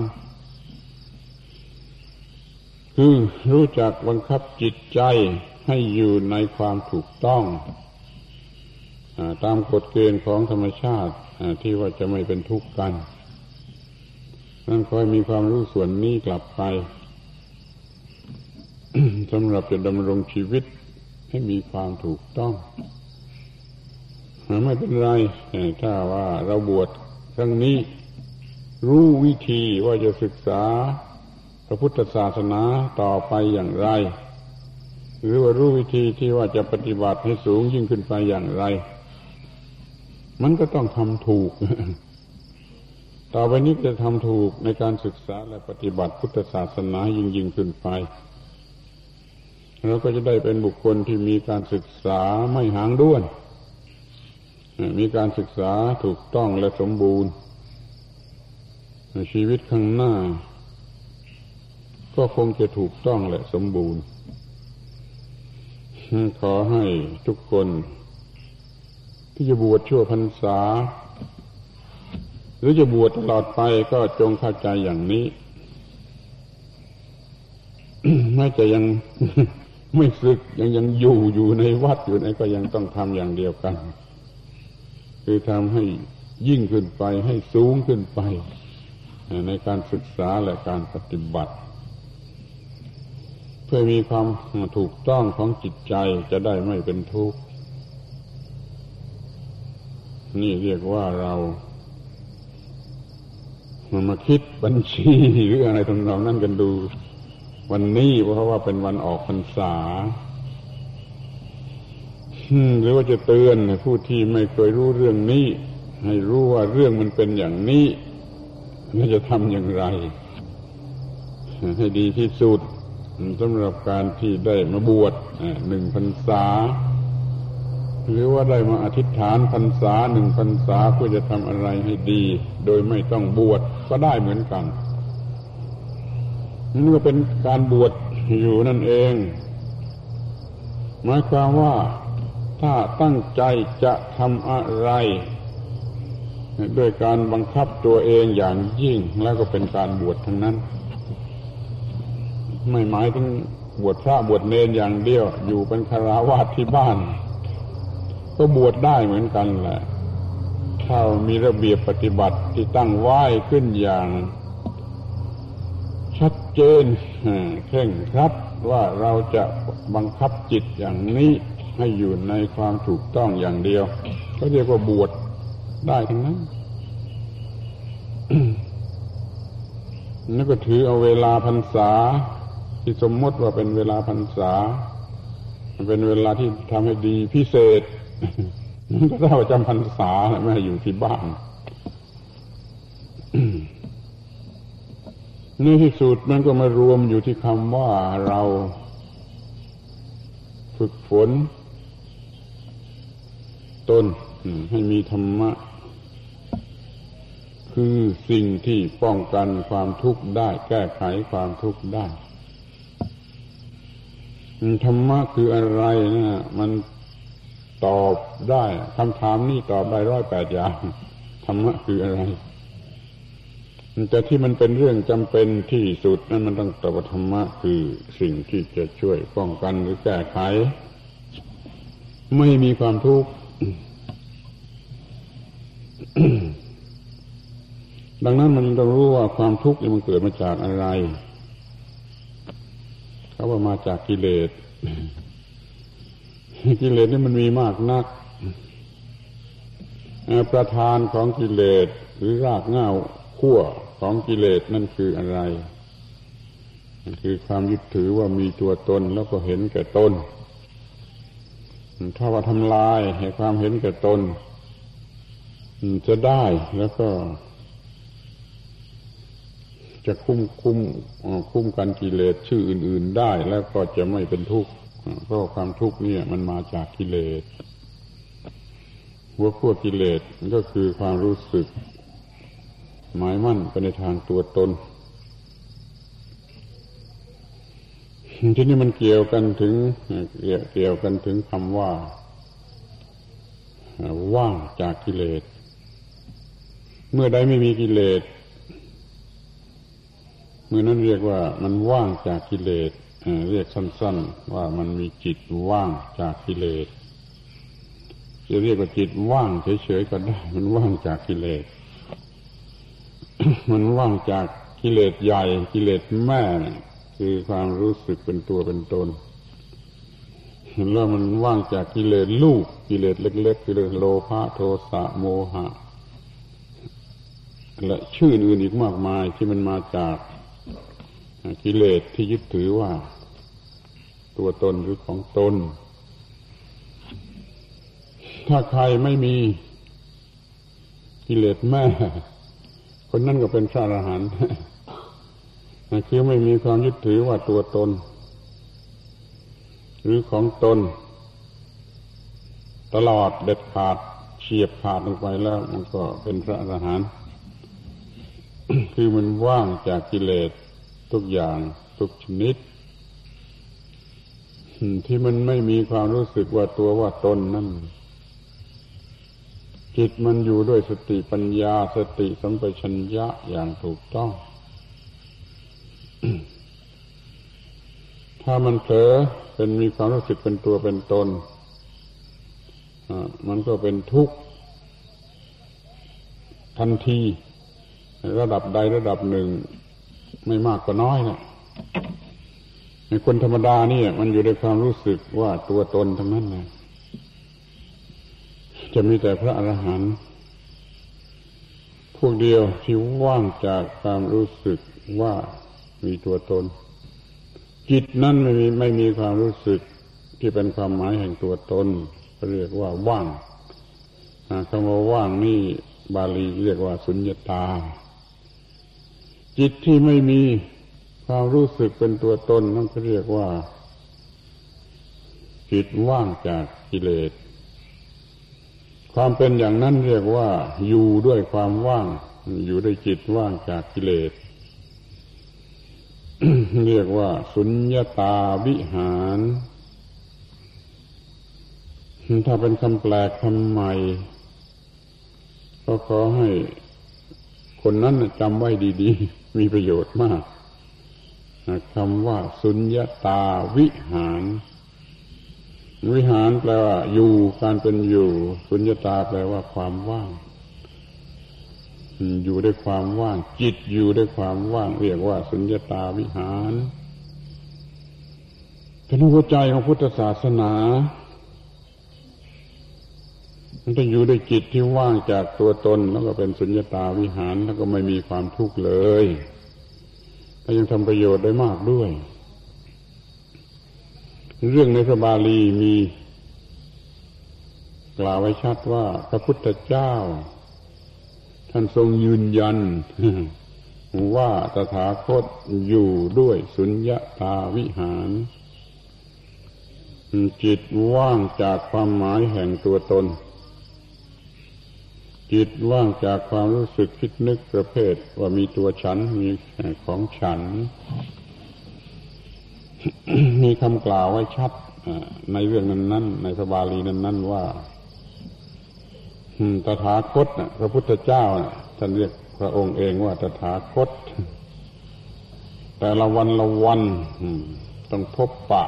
คือรู้จักบังคับจิตใจให้อยู่ในความถูกต้อง ตามกฎเกณฑ์ของธรรมชาติที่ว่าจะไม่เป็นทุกข์กัน นั่นคอยมีความรู้ส่วนนี้กลับไปสำหรับจะดำรงชีวิตให้มีความถูกต้องไม่เป็นไรถ้าว่าเราบวชครั้งนี้ รู้วิธีว่าจะศึกษาพระพุทธศาสนาต่อไปอย่างไร หรือว่ารู้วิธีที่ว่าจะปฏิบัติให้สูงยิ่งขึ้นไปอย่างไร มันก็ต้องทำถูก ต่อไปนี้จะทำถูกในการศึกษาและปฏิบัติพุทธศาสนายิ่งยิ่งขึ้นไปเราก็จะได้เป็นบุคคลที่มีการศึกษาไม่หางด้วน มีการศึกษาถูกต้องและสมบูรณ์ชีวิตข้างหน้า ก็คงจะถูกต้องและสมบูรณ์ ขอให้ทุกคน ที่จะบวชชั่วพรรษา หรือจะบวชตลอดไปก็จงเข้าใจอย่างนี้ไม่จะยังไม่ศึกยังยังอยู่อยู่ในวัดอยู่ในก็ยังต้องทำอย่างเดียวกัน คือทำให้ยิ่งขึ้นไปให้สูงขึ้นไป ในการศึกษาและการปฏิบัติ เพื่อมีความถูกต้องของจิตใจจะได้ไม่เป็นทุกข์ นี่เรียกว่าเรามันมาคิดบัญชีหรืออะไรตรงนั้นกันดู วันนี้เพราะว่าเป็นวันออกพรรษาหรือว่าจะเตือนผู้ที่ไม่เคยรู้เรื่องนี้ ให้รู้ว่าเรื่องมันเป็นอย่างนี้และจะทำอย่างไร ให้ดีที่สุดสำหรับการที่ได้มาบวชหนึ่งพรรษา หรือว่าได้มาอธิษฐานพรรษาหนึ่งพรรษาเพื่อจะทำอะไรให้ดี โดยไม่ต้องบวชก็ได้เหมือนกันนี่ก็เป็นการบวชอยู่นั่นเอง หมายความว่าถ้าตั้งใจจะทำอะไร ด้วยการบังคับตัวเองอย่างยิ่งแล้วก็เป็นการบวชทั้งนั้น ไม่หมายถึงบวชพระบวชเนรอย่างเดียว อยู่เป็นคาราวาสที่บ้าน ก็บวชได้เหมือนกันแหละ ถ้ามีระเบียบปฏิบัติที่ตั้งไหว้ขึ้นอย่าง ชัดเจนเคร่งครัดว่าเราจะบังคับจิตอย่างนี้ให้อยู่ในความถูกต้องอย่างเดียว ก็เรียกว่าบวชได้ทั้งนั้นนี่ก็ถือเอาเวลาพรรษา ที่สมมติว่าเป็นเวลาพรรษา เป็นเวลาที่ทำให้ดีพิเศษ มันก็เท่าจำพรรษาไม่อยู่ที่บ้านในที่สุดมันก็มารวมอยู่ที่คำว่าเราฝึกฝน ตนให้มีธรรมะ คือสิ่งที่ป้องกันความทุกข์ได้ แก้ไขความทุกข์ได้ ธรรมะคืออะไรนะมัน ตอบได้คำถามนี้ตอบได้ร้อยแปดอย่างธรรมะคืออะไรแต่ที่มันเป็นเรื่องจำเป็นที่สุดนั่นมันต้องตบธรรมะคือสิ่งที่จะช่วยป้องกันหรือแก้ไข ไม่มีความทุกข์ดังนั้นมันต้องรู้ว่าความทุกข์มันเกิดมาจากอะไรเขาว่ามาจากกิเลส กิเลสนี่มันมีมากนัก ประธานของกิเลสหรือรากเง้าขั้วของกิเลสนั่นคืออะไรคือความยึดถือว่ามีตัวตนแล้วก็เห็นแก่ตน ถ้าว่าทำลายให้ความเห็นแก่ตน จะได้แล้วก็ จะคุ้มคุ้มคุ้มกันกิเลสชื่ออื่น ๆได้แล้วก็จะไม่เป็นทุกข์ เพราะความทุกข์นี่มันมาจากกิเลสหัวขั้วกิเลสก็คือความรู้สึก หมายมั่นไปในทางตัวตนที่นี่มันเกี่ยวกันถึงเกี่ยวกันถึงคำว่าว่างจากกิเลส เมื่อใดไม่มีกิเลส เมื่อนั้นเรียกว่ามันว่างจากกิเลส เรียกสั้น ๆ ว่ามันมีจิตว่างจากกิเลสจะเรียกว่าจิตว่างเฉยๆก็ได้ มันว่างจากกิเลส มันว่างจากกิเลสใหญ่ กิเลสแม่คือความรู้สึกเป็นตัวเป็นตนแล้วมันว่างจากกิเลสลูก กิเลสเล็ก ๆ กิเลสโลภะโทสะโมหะ และชื่ออื่นอีกมากมายที่มันมาจาก กิเลสที่ยึดถือว่า ตัวตนหรือของตน ถ้าใครไม่มีกิเลสแม่ คนนั้นก็เป็นพระอรหันต์คือไม่มีความยึดถือว่าตัวตน หรือของตน ตลอดเด็ดขาดเฉียบขาดลงไปแล้ว มันก็เป็นพระอรหันต์คือมันว่างจากกิเลส ทุกอย่างทุกชนิด ที่มันไม่มีความรู้สึกว่าตัวว่าตนนั่นจิตมันอยู่ด้วยสติปัญญาสติสัมปชัญญะอย่างถูกต้อง ถ้ามันเผลอเป็นมีความรู้สึกเป็นตัวเป็นตนมันก็เป็นทุกข์ทันที ระดับใดระดับหนึ่ง ไม่มากก็น้อยนะในคนธรรมดานี่มันอยู่ในความรู้สึกว่าตัวตนทั้งนั้นนะจะมีแต่พระอรหันต์พวกเดียวที่ว่างจากความรู้สึกว่ามีตัวตน จิตนั้นไม่มีไม่มีความรู้สึกที่เป็นความหมายแห่งตัวตนเรียกว่าว่างคำว่าว่างนี่บาลีเรียกว่าสุญญตา จิตที่ไม่มีความรู้สึกเป็นตัวตนนั่นก็เรียกว่า จิตว่างจากกิเลส ความเป็นอย่างนั้นเรียกว่า อยู่ด้วยความว่าง อยู่ด้วยจิตว่างจากกิเลส เรียกว่า สุญญาตาวิหาร ถ้าเป็นคำแปลกคำใหม่ก็ขอให้คนนั้นจำไว้ดี ๆ มีประโยชน์มากคำว่า สุญญาตาวิหาร วิหารแปลว่า อยู่การเป็นอยู่ สุญญาตาแปลว่าความว่าง อยู่ด้วยความว่าง จิตอยู่ด้วยความว่าง เรียกว่า สุญญาตาวิหารเป็นหัวใจของพุทธศาสนา มันจะอยู่ด้วยจิตที่ว่างจากตัวตนแล้วก็เป็นสุญญตาวิหารแล้วก็ไม่มีความทุกข์เลยและยังทำประโยชน์ได้มากด้วย เรื่องในพระบาลีมีกล่าวไว้ชัดว่า พระพุทธเจ้า ท่านทรงยืนยัน ว่าตถาคตอยู่ด้วยสุญญาตาวิหาร จิตว่างจากความหมายแห่งตัวตน จิตว่างจากความรู้สึกคิดนึกประเภท ว่ามีตัวฉันมีของฉัน มีคำกล่าวไว้ชัดในเรื่องนั้นนั้นในพระบาลีนั้นนั้นว่าตถาคตพระพุทธเจ้าท่านเรียกพระองค์เองว่าตถาคต แต่ละวันละวันต้องพบปะ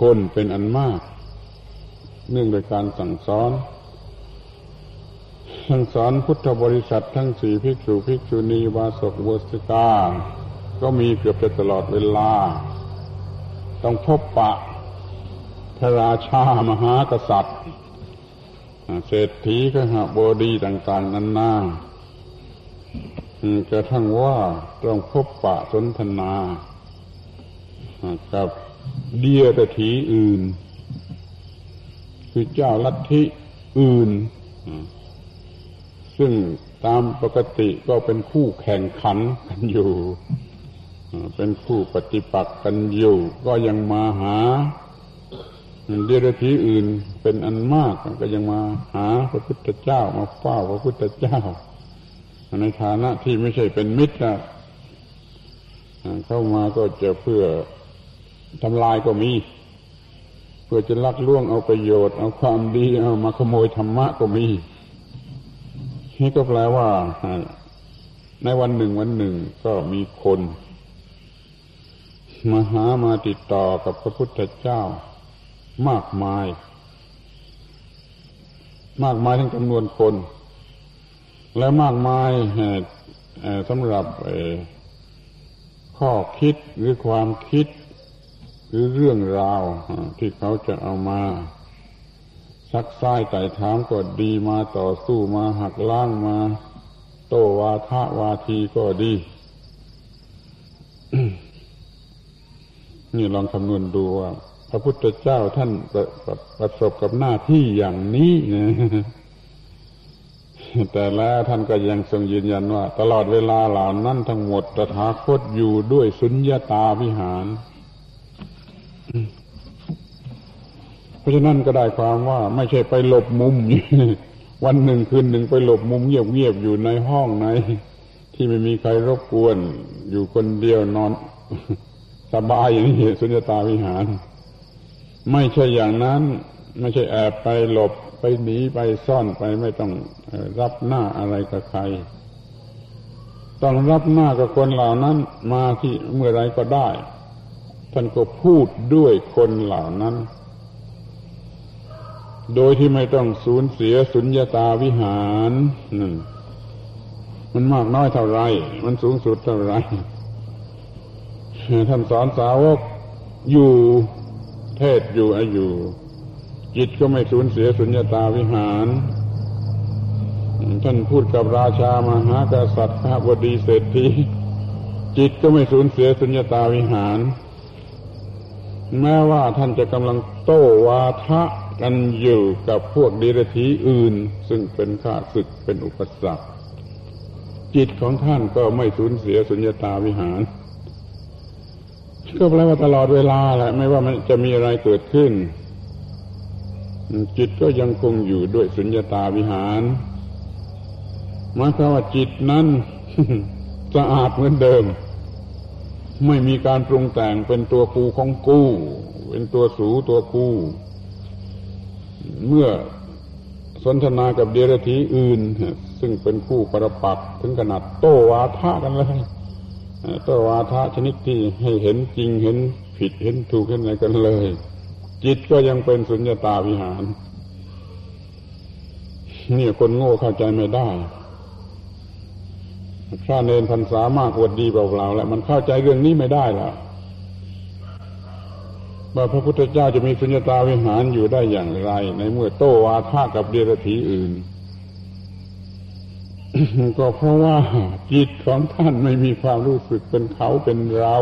คนเป็นอันมาก เนื่องโดยการสั่งสอน สั่งสอนพุทธบริษัททั้งสี่ภิกษุภิกษุณีวาสกวสิกา ก็มีเกือบจะตลอดเวลา ต้องพบปะ พระราชามหากษัตริย์ เศรษฐีขหาบดีต่างๆนั้นนากระทั่งว่าต้องพบปะสนทนา กับเดียตถีอื่น คือเจ้าลัทธิอื่น ซึ่งตามปกติก็เป็นคู่แข่งขันกันอยู่ เป็นผู้ปฏิปักษ์กันอยู่ ก็ยังมาหาเดรัจฉีอื่นเป็นอันมากก็ยังมาหาพระพุทธเจ้ามาเฝ้าพระพุทธเจ้า ในฐานะที่ไม่ใช่เป็นมิตรนะเข้ามาก็จะเพื่อทำลายก็มี เพื่อจะลักล่วงเอาประโยชน์ เอาความดีเอามาขโมยธรรมะก็มี นี่ก็แปลว่า ในวันหนึ่งวันหนึ่งก็มีคนมาหามาติดต่อกับพระพุทธเจ้ามากมาย มากมายทั้งจำนวนคน และมากมายสำหรับข้อคิดหรือความคิด หรือเรื่องราวที่เขาจะเอามา ซักซ้ายไต่ถามก็ดีมาต่อสู้มาหักล้างมา โตวาทะวาทีก็ดี นี่ลองคำนวณดูว่า พระพุทธเจ้าท่านประประสบกับหน้าที่อย่างนี้นะแต่แล้วท่านก็ยังทรงยืนยันว่า ตลอดเวลาเหล่านั้นทั้งหมดตถาคตอยู่ด้วยสุญญาตาวิหาร เพราะฉะนั้นก็ได้ความว่าไม่ใช่ไปหลบมุมวันหนึ่งคืนหนึ่งไปหลบมุมเงียบๆอยู่ในห้องใน ที่ไม่มีใครรบกวน อยู่คนเดียวนอน สบายอย่างนี้สุญญตาวิหาร ไม่ใช่อย่างนั้น ไม่ใช่แอบไปหลบไปหนีไปซ่อนไปไม่ต้องรับหน้าอะไรกับใคร ต้องรับหน้ากับคนเหล่านั้น มาที่เมื่อไรก็ได้ ท่านก็พูดด้วยคนเหล่านั้น โดยที่ไม่ต้องสูญเสียสุญญาตาวิหารนั่นมันมากน้อยเท่าไร มันสูงสุดเท่าไร ท่านสอนสาวกอยู่เทศอยู่อายุจิตก็ไม่สูญเสียสุญญาตาวิหาร ท่านพูดกับราชามหากษัตริย์พระบดีเศรษฐีจิตก็ไม่สูญเสียสุญญาตาวิหาร แม้ว่าท่านจะกำลังโต้วาทะ กันอยู่กับพวกเดีรถีอื่น ซึ่งเป็นข้าศึกเป็นอุปสรรคจิตของท่านก็ไม่สูญเสียสุญญตาวิหาร ก็แปลว่าตลอดเวลาแหละไม่ว่ามันจะมีอะไรเกิดขึ้น จิตก็ยังคงอยู่ด้วยสุญญตาวิหารหมายความว่าจิตนั้นสะอาดเหมือนเดิม ไม่มีการปรุงแต่งเป็นตัวกูของกู้เป็นตัวสูตัวกู เมื่อสนทนากับเดรัธีอื่น ซึ่งเป็นคู่ประปักถึงขนาดโต้วาทะกันเลยโต้วาทะชนิดที่ให้เห็นจริงเห็นผิดเห็นถูกเห็นอะไรกันเลย จิตก็ยังเป็นสุญญตาวิหารนี่คนโง่เข้าใจไม่ได้พระเนนพันสามากวดดีเปล่าๆแล้วมันเข้าใจเรื่องนี้ไม่ได้แล้ว ว่าพระพุทธเจ้าจะมีสุญญตาวิหารอยู่ได้อย่างไร ในเมื่อโตวาทากับเดรัจฉีอื่น ก็เพราะว่าจิตของท่านไม่มีความรู้สึกเป็นเขาเป็นเรา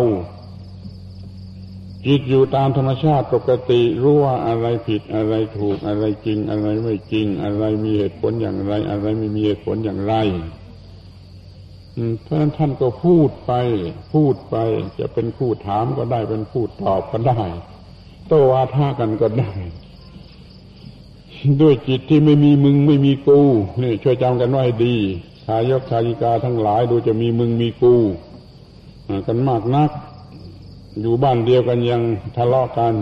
จิตอยู่ตามธรรมชาติปกติ รู้ว่าอะไรผิดอะไรถูกอะไรจริง อะไรไม่จริง อะไรมีเหตุผลอย่างไร อะไรไม่มีเหตุผลอย่างไรเพราะฉะนั้นท่านก็พูดไป พูดไป จะเป็นผู้ถามก็ได้เป็นผู้ตอบก็ได้ โตวาทากันก็ได้ ด้วยจิตที่ไม่มีมึงไม่มีกูนี่ช่วยจำกันไว้ดีชายกชายิกาทั้งหลายดูจะมีมึงมีกูกันมากนัก อยู่บ้านเดียวกันยังทะเลาะกัน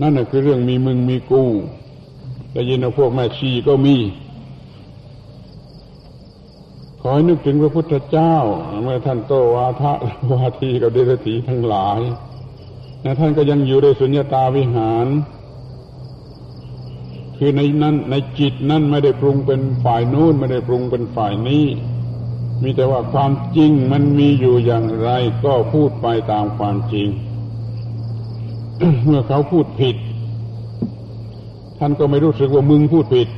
นั่นแหะคือเรื่องมีมึงมีกูแต่ยินว่าพวกแม่ชีก็มี ขอให้นึกถึงพระพุทธเจ้า เมื่อท่านโตวาทะวาทีกับเดรธีทั้งหลาย ท่านก็ยังอยู่ในสุญญตาวิหาร คือในนั้นในจิตนั้นไม่ได้ปรุงเป็นฝ่ายนู้นไม่ได้ปรุงเป็นฝ่ายนี้ มีแต่ว่าความจริงมันมีอยู่อย่างไรก็พูดไปตามความจริง เมื่อเขาพูดผิด ท่านก็ไม่รู้สึกว่ามึงพูดผิด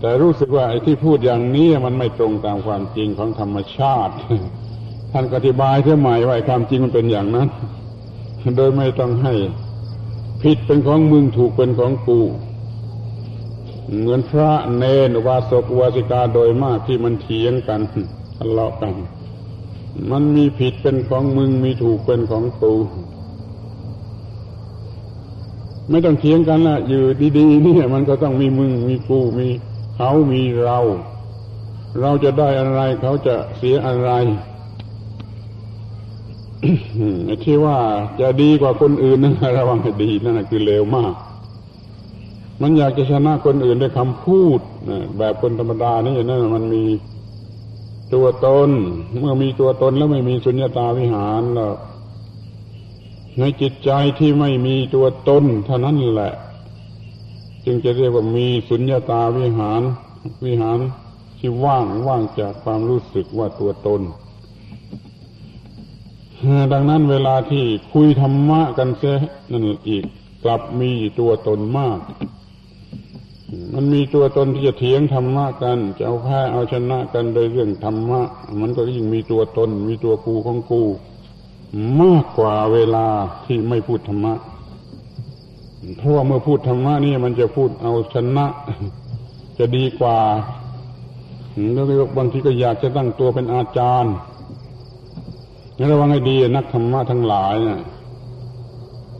แต่รู้สึกว่าไอ้ที่พูดอย่างนี้มันไม่ตรงตามความจริงของธรรมชาติ ท่านอธิบายเสียใหม่ว่าความจริงมันเป็นอย่างนั้น โดยไม่ต้องให้ผิดเป็นของมึงถูกเป็นของกู เหมือนพระเนนวาสกวาสิกาโดยมากที่มันเถียงกันทะเลาะกัน มันมีผิดเป็นของมึงมีถูกเป็นของกูไม่ต้องเถียงกันละอยู่ดีๆนี่มันก็ต้องมีมึงมีกูมีเขามีเรา เราจะได้อะไรเขาจะเสียอะไร ที่ว่าจะดีกว่าคนอื่นนั่นระวังให้ดีนั่นคือเลวมาก มันอยากจะชนะคนอื่นด้วยคำพูดแบบคนธรรมดานี่นั่นมันมีตัวตน เมื่อมีตัวตนแล้วไม่มีสุญญตาวิหารแล้วในจิตใจที่ไม่มีตัวตนเท่านั้นแหละ จึงจะเรียกว่ามีสุญญตาวิหาร วิหารที่ว่างว่างจากความรู้สึกว่าตัวตน ดังนั้นเวลาที่คุยธรรมะกันเสียนั่นอีกกลับมีตัวตนมาก มันมีตัวตนที่จะเถียงธรรมะกัน จะเอาแพ้เอาชนะกันโดยเรื่องธรรมะ มันก็ยิ่งมีตัวตน มีตัวกูของกู มากกว่าเวลาที่ไม่พูดธรรมะเพราะว่าเมื่อพูดธรรมะนี่มันจะพูดเอาชนะ จะดีกว่าแล้วบางทีก็อยากจะตั้งตัวเป็นอาจารย์ นี่ระวังให้ดีนักธรรมะทั้งหลายนะ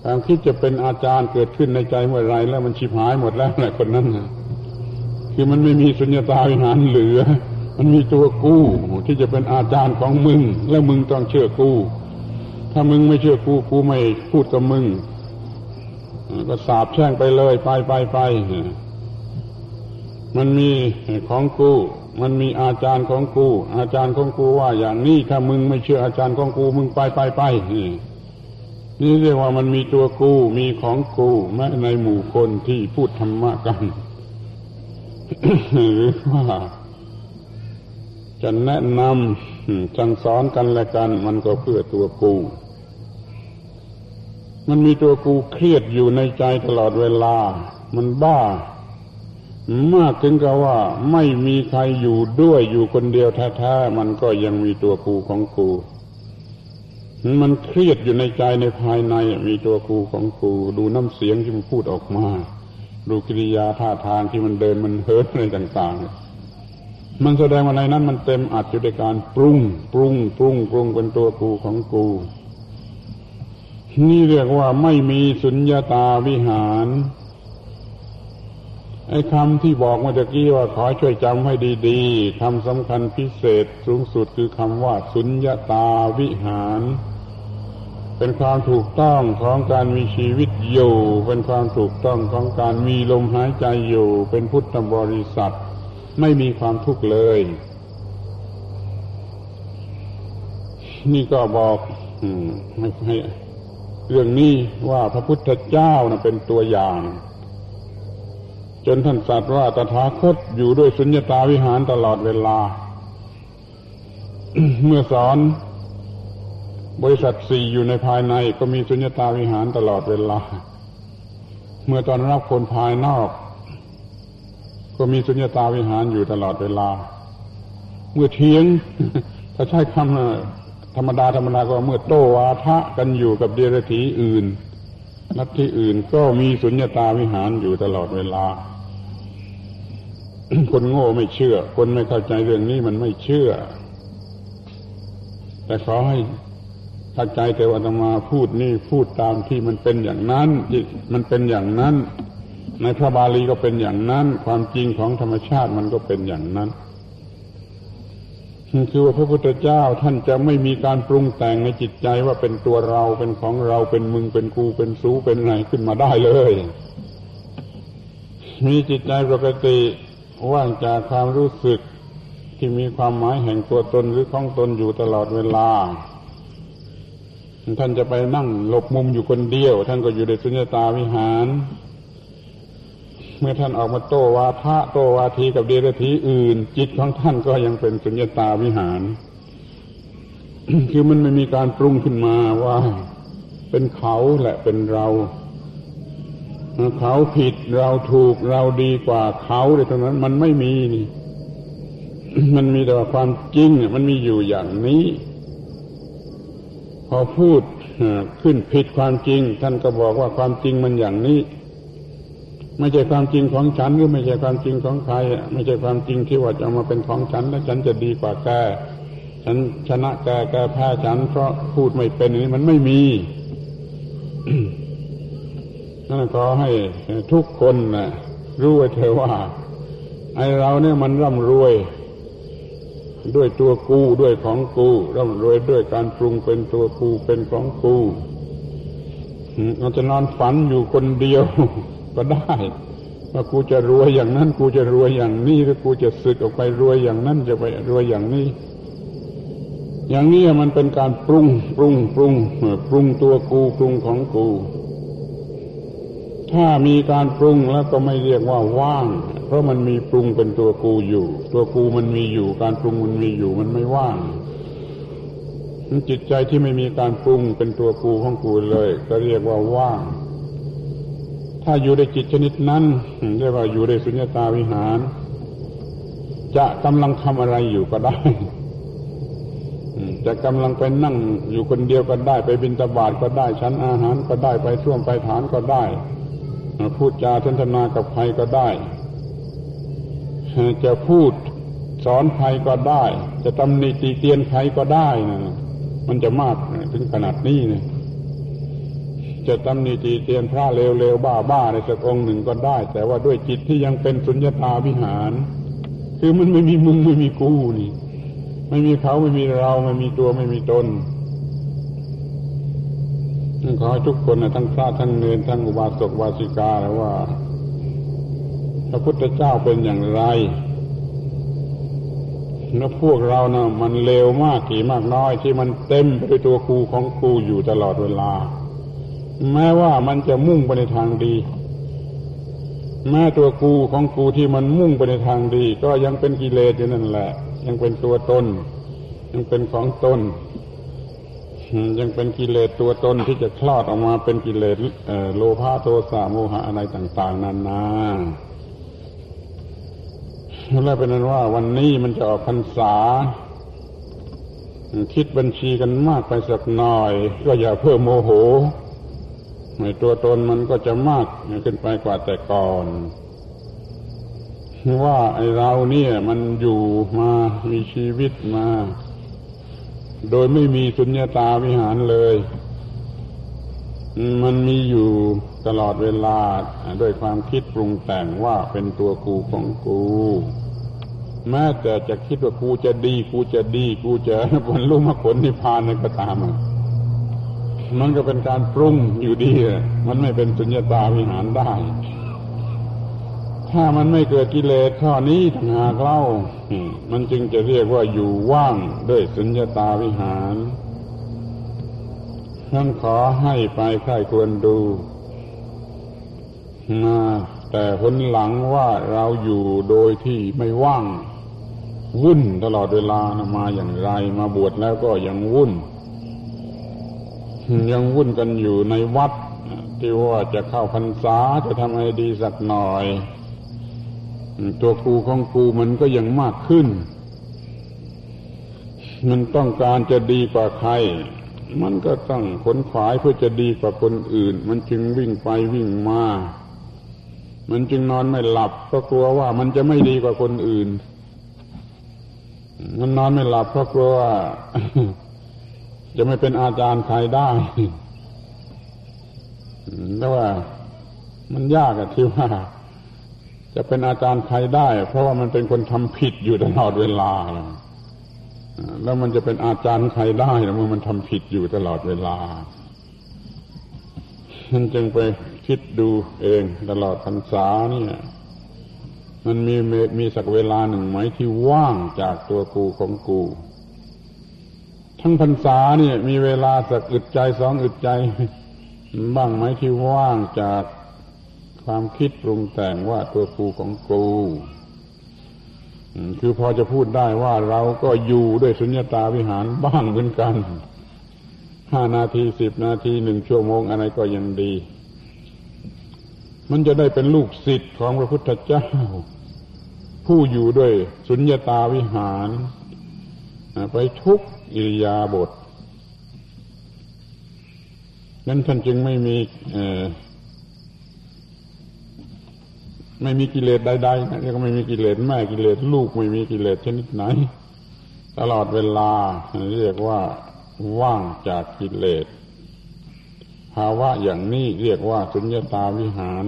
ความคิดจะเป็นอาจารย์เกิดขึ้นในใจเมื่อไรแล้วมันชิบหายหมดแล้วแหละคนนั้นนะคือมันไม่มีสุญญตาวิหารเหลือ มันมีตัวกู้ที่จะเป็นอาจารย์ของมึง แล้วมึงต้องเชื่อกู้ ถ้ามึงไม่เชื่อกู้กูไม่พูดกับมึง ก็สาบแช่งไปเลยไปไปไปมันมีของกู้ มันมีอาจารย์ของกู อาจารย์ของกูว่าอย่างนี้ถ้ามึงไม่เชื่ออาจารย์ของกูมึงไปไปไปนี่เรียกว่ามันมีตัวกูมีของกูแม้ในหมู่คนที่พูดธรรมะกันหรือว่าจะแนะนำสั่งสอนกันและกัน มันก็เพื่อตัวกู มันมีตัวกูเครียดอยู่ในใจตลอดเวลา มันบ้า มากถึงกับว่าไม่มีใครอยู่ด้วยอยู่คนเดียวแท้ๆมันก็ยังมีตัวกูของกูมันเครียดอยู่ในใจในภายในมีตัวกูของกูดูน้ำเสียงที่มันพูดออกมา ดูกิริยาท่าทางที่มันเดินมันเฮิร์ตอะไรต่างๆ มันแสดงว่าในนั้นมันเต็มอัดอยู่ในการปรุง ปรุง ปรุง ปรุงเป็นตัวกูของกู นี่เรียกว่าไม่มีสุญญาตาวิหาร ไอ้คำที่บอกเมื่อกี้ว่าขอช่วยจำให้ดีๆคำสำคัญพิเศษสูงสุดคือคำว่าสุญญาตาวิหาร เป็นความถูกต้องของการมีชีวิตอยู่ เป็นความถูกต้องของการมีลมหายใจอยู่ เป็นพุทธบริษัท ไม่มีความทุกข์เลย นี่ก็บอกให้เรื่องนี้ว่าพระพุทธเจ้านะเป็นตัวอย่าง จนท่านสัตว์ว่าตถาคตอยู่ด้วยสุญญตาวิหารตลอดเวลา เมื่อสอน บริษัทสี่อยู่ในภายในก็มีสุญญตาวิหารตลอดเวลา เมื่อตอนรับคนภายนอก ก็มีสุญญตาวิหารอยู่ตลอดเวลา เมื่อเทียง ถ้าใช้คำธรรมดาธรรมดาก็เมื่อโตวาทะกันอยู่กับเดรัจฉีอื่นนัที่อื่นก็มีสุญญตาวิหารอยู่ตลอดเวลา คนโง่ไม่เชื่อ คนไม่เข้าใจเรื่องนี้มันไม่เชื่อ แต่ขอให้เข้าใจแต่ว่าธรรมาพูดนี่พูดตามที่มันเป็นอย่างนั้นที่มันเป็นอย่างนั้น ในพระบาลีก็เป็นอย่างนั้น ความจริงของธรรมชาติมันก็เป็นอย่างนั้นคือว่าพระพุทธเจ้าท่านจะไม่มีการปรุงแต่งในจิตใจว่าเป็นตัวเราเป็นของเราเป็นมึงเป็นกูเป็นสูเป็นไงขึ้นมาได้เลย มีจิตใจปกติ ว่างจากความรู้สึกที่มีความหมายแห่งตัวตนหรือของตนอยู่ตลอดเวลา ท่านจะไปนั่งหลบมุมอยู่คนเดียว ท่านก็อยู่ในสุญญตาวิหาร เมื่อท่านออกมาโตวาทะโตวาทีกับเดรัธีอื่น จิตของท่านก็ยังเป็นสุญญตาวิหาร คือมันไม่มีการปรุงขึ้นมาว่า เป็นเขาแหละเป็นเรา เขาผิดเราถูกเราดีกว่าเขาเลยตรงนั้น มันไม่มีนี่ มันมีแต่ว่าความจริงมันมีอยู่อย่างนี้ พอพูดขึ้นผิดความจริง ท่านก็บอกว่าความจริงมันอย่างนี้ ไม่ใช่ความจริงของฉันหรือไม่ใช่ความจริงของใครไม่ใช่ความจริงที่ว่าจะมาเป็นของฉันแล้วฉันจะดีกว่าแกฉันชนะแกแกแพ้ฉันเพราะพูดไม่เป็นนี้มันไม่มี นั่นขอให้ทุกคนนะรู้ไว้เถอะว่า ไอเราเนี่ยมันร่ำรวย ด้วยตัวกูด้วยของกูร่ำรวยด้วยการปรุงเป็นตัวกูเป็นของกูเราจะนอนฝันอยู่คนเดียวก็ได้ว่ากูจะรวยอย่างนั้น กูจะรวยอย่างนี้หรือกูจะสึกออกไปรวยอย่างนั้นจะไปรวยอย่างนี้ อย่างนี้มันเป็นการปรุงปรุงปรุงปรุงตัวกูปรุงของกู ถ้ามีการปรุงแล้วก็ไม่เรียกว่าว่าง เพราะมันมีปรุงเป็นตัวกูอยู่ ตัวกูมันมีอยู่ การปรุงมันมีอยู่มันไม่ว่างจิตใจที่ไม่มีการปรุงเป็นตัวกูของกูเลย ก็เรียกว่าว่าง ถ้าอยู่ในจิตชนิดนั้นเรียกว่าอยู่ในสุญญตาวิหาร จะกำลังทำอะไรอยู่ก็ได้จะกำลังไปนั่งอยู่คนเดียวก็ได้ ไปบินตบาทก็ได้ชั้นอาหารก็ได้ไปท่วมไปฐานก็ได้ พูดจาสนทนากับใครก็ได้ จะพูดสอนใครก็ได้ จะตำหนิตีเตียนใครก็ได้นะมันจะมากถึงขนาดนี้เนี่ยจะตำหนิตีเตียนพระเลวๆบ้าๆในสักองค์หนึ่งก็ได้ แต่ว่าด้วยจิตที่ยังเป็นสุญญตาวิหาร คือมันไม่มีมึงไม่มีกูนี่ ไม่มีเขาไม่มีเราไม่มีตัวไม่มีตน ขอให้ทุกคนนะทั้งพระทั้งเนรทั้งอุบาสกวาสิกาแล้วว่า พระพุทธเจ้าเป็นอย่างไรแล้วพวกเรานะมันเลวมากกี่มากน้อย ที่มันเต็มไปตัวครูของครูอยู่ตลอดเวลา แม้ว่ามันจะมุ่งไปในทางดี แม้ตัวครูของครูที่มันมุ่งไปในทางดี ก็ยังเป็นกิเลสอยู่นั่นแหละ ยังเป็นตัวตนยังเป็นของตน ยังเป็นกิเลสตัวตนที่จะคลอดออกมาเป็นกิเลสโลภะโทสะโมหะอะไรต่าง ๆนานาแล้วเป็นนั้นว่าวันนี้มันจะออกพรรษา คิดบัญชีกันมากไปสักหน่อย ก็อย่าเพิ่มโมโหในตัวตนมันก็จะมากขึ้นไปกว่าแต่ก่อนว่าไอเราเนี่ยมันอยู่มามีชีวิตมา โดยไม่มีสุญญตาวิหารเลย มันมีอยู่ตลอดเวลาด้วยความคิดปรุงแต่งว่าเป็นตัวกูของกูแม้แต่จะคิดว่ากูจะดี กูจะดี กูจะบรรลุมรรคผลนิพพานในก็ตาม มันก็เป็นการปรุงอยู่ดี มันไม่เป็นสุญญตาวิหารได้ ถ้ามันไม่เกิดกิเลสข้อนี้ทางหากเล่า มันจึงจะเรียกว่าอยู่ว่างด้วยสุญญตาวิหารท่านขอให้ไปใครควรดูนะแต่ผลหลังว่าเราอยู่โดยที่ไม่ว่าง วุ่นตลอดเวลามาอย่างไรมาบวชแล้วก็ยังวุ่น ยังวุ่นกันอยู่ในวัดที่ว่าจะเข้าพรรษาจะทำให้ดีสักหน่อย ตัวครูของครูมันก็ยังมากขึ้น มันต้องการจะดีกว่าใคร มันก็ต้องขนขวายเพื่อจะดีกว่าคนอื่น มันจึงวิ่งไปวิ่งมา มันจึงนอนไม่หลับก็กลัวว่ามันจะไม่ดีกว่าคนอื่น มันนอนไม่หลับเพราะกลัวว่าจะไม่เป็นอาจารย์ใครได้แต่ว่ามันยากอะที่ว่า จะเป็นอาจารย์ใครได้ เพราะว่ามันเป็นคนทำผิดอยู่ตลอดเวลา แล้วมันจะเป็นอาจารย์ใครได้เมื่อมันทำผิดอยู่ตลอดเวลามันจึงไปคิดดูเองตลอดพรรษาเนี่ย มันมีมีสักเวลาหนึ่งไหมที่ว่างจากตัวกูของกู ทั้งพรรษาเนี่ย มีเวลาสักอึดใจสองอึดใจบ้างไหมที่ว่างจาก ความคิดปรุงแต่งว่าตัวกูของกูคือพอจะพูดได้ว่าเราก็อยู่ด้วยสุญญตาวิหารบ้างเหมือนกันห้านาทีสิบนาทีหนึ่งชั่วโมงอะไรก็ยังดี มันจะได้เป็นลูกศิษย์ของพระพุทธเจ้า ผู้อยู่ด้วยสุญญตาวิหาร ไปทุกอิริยาบถนั้นท่านจึงไม่มี ไม่มีกิเลสใดๆนะก็ไม่มีกิเลสแม่กิเลสลูกไม่มีกิเลสชนิดไหน ตลอดเวลาเรียกว่าว่างจากกิเลสภาวะอย่างนี้เรียกว่าสุญญตาวิหาร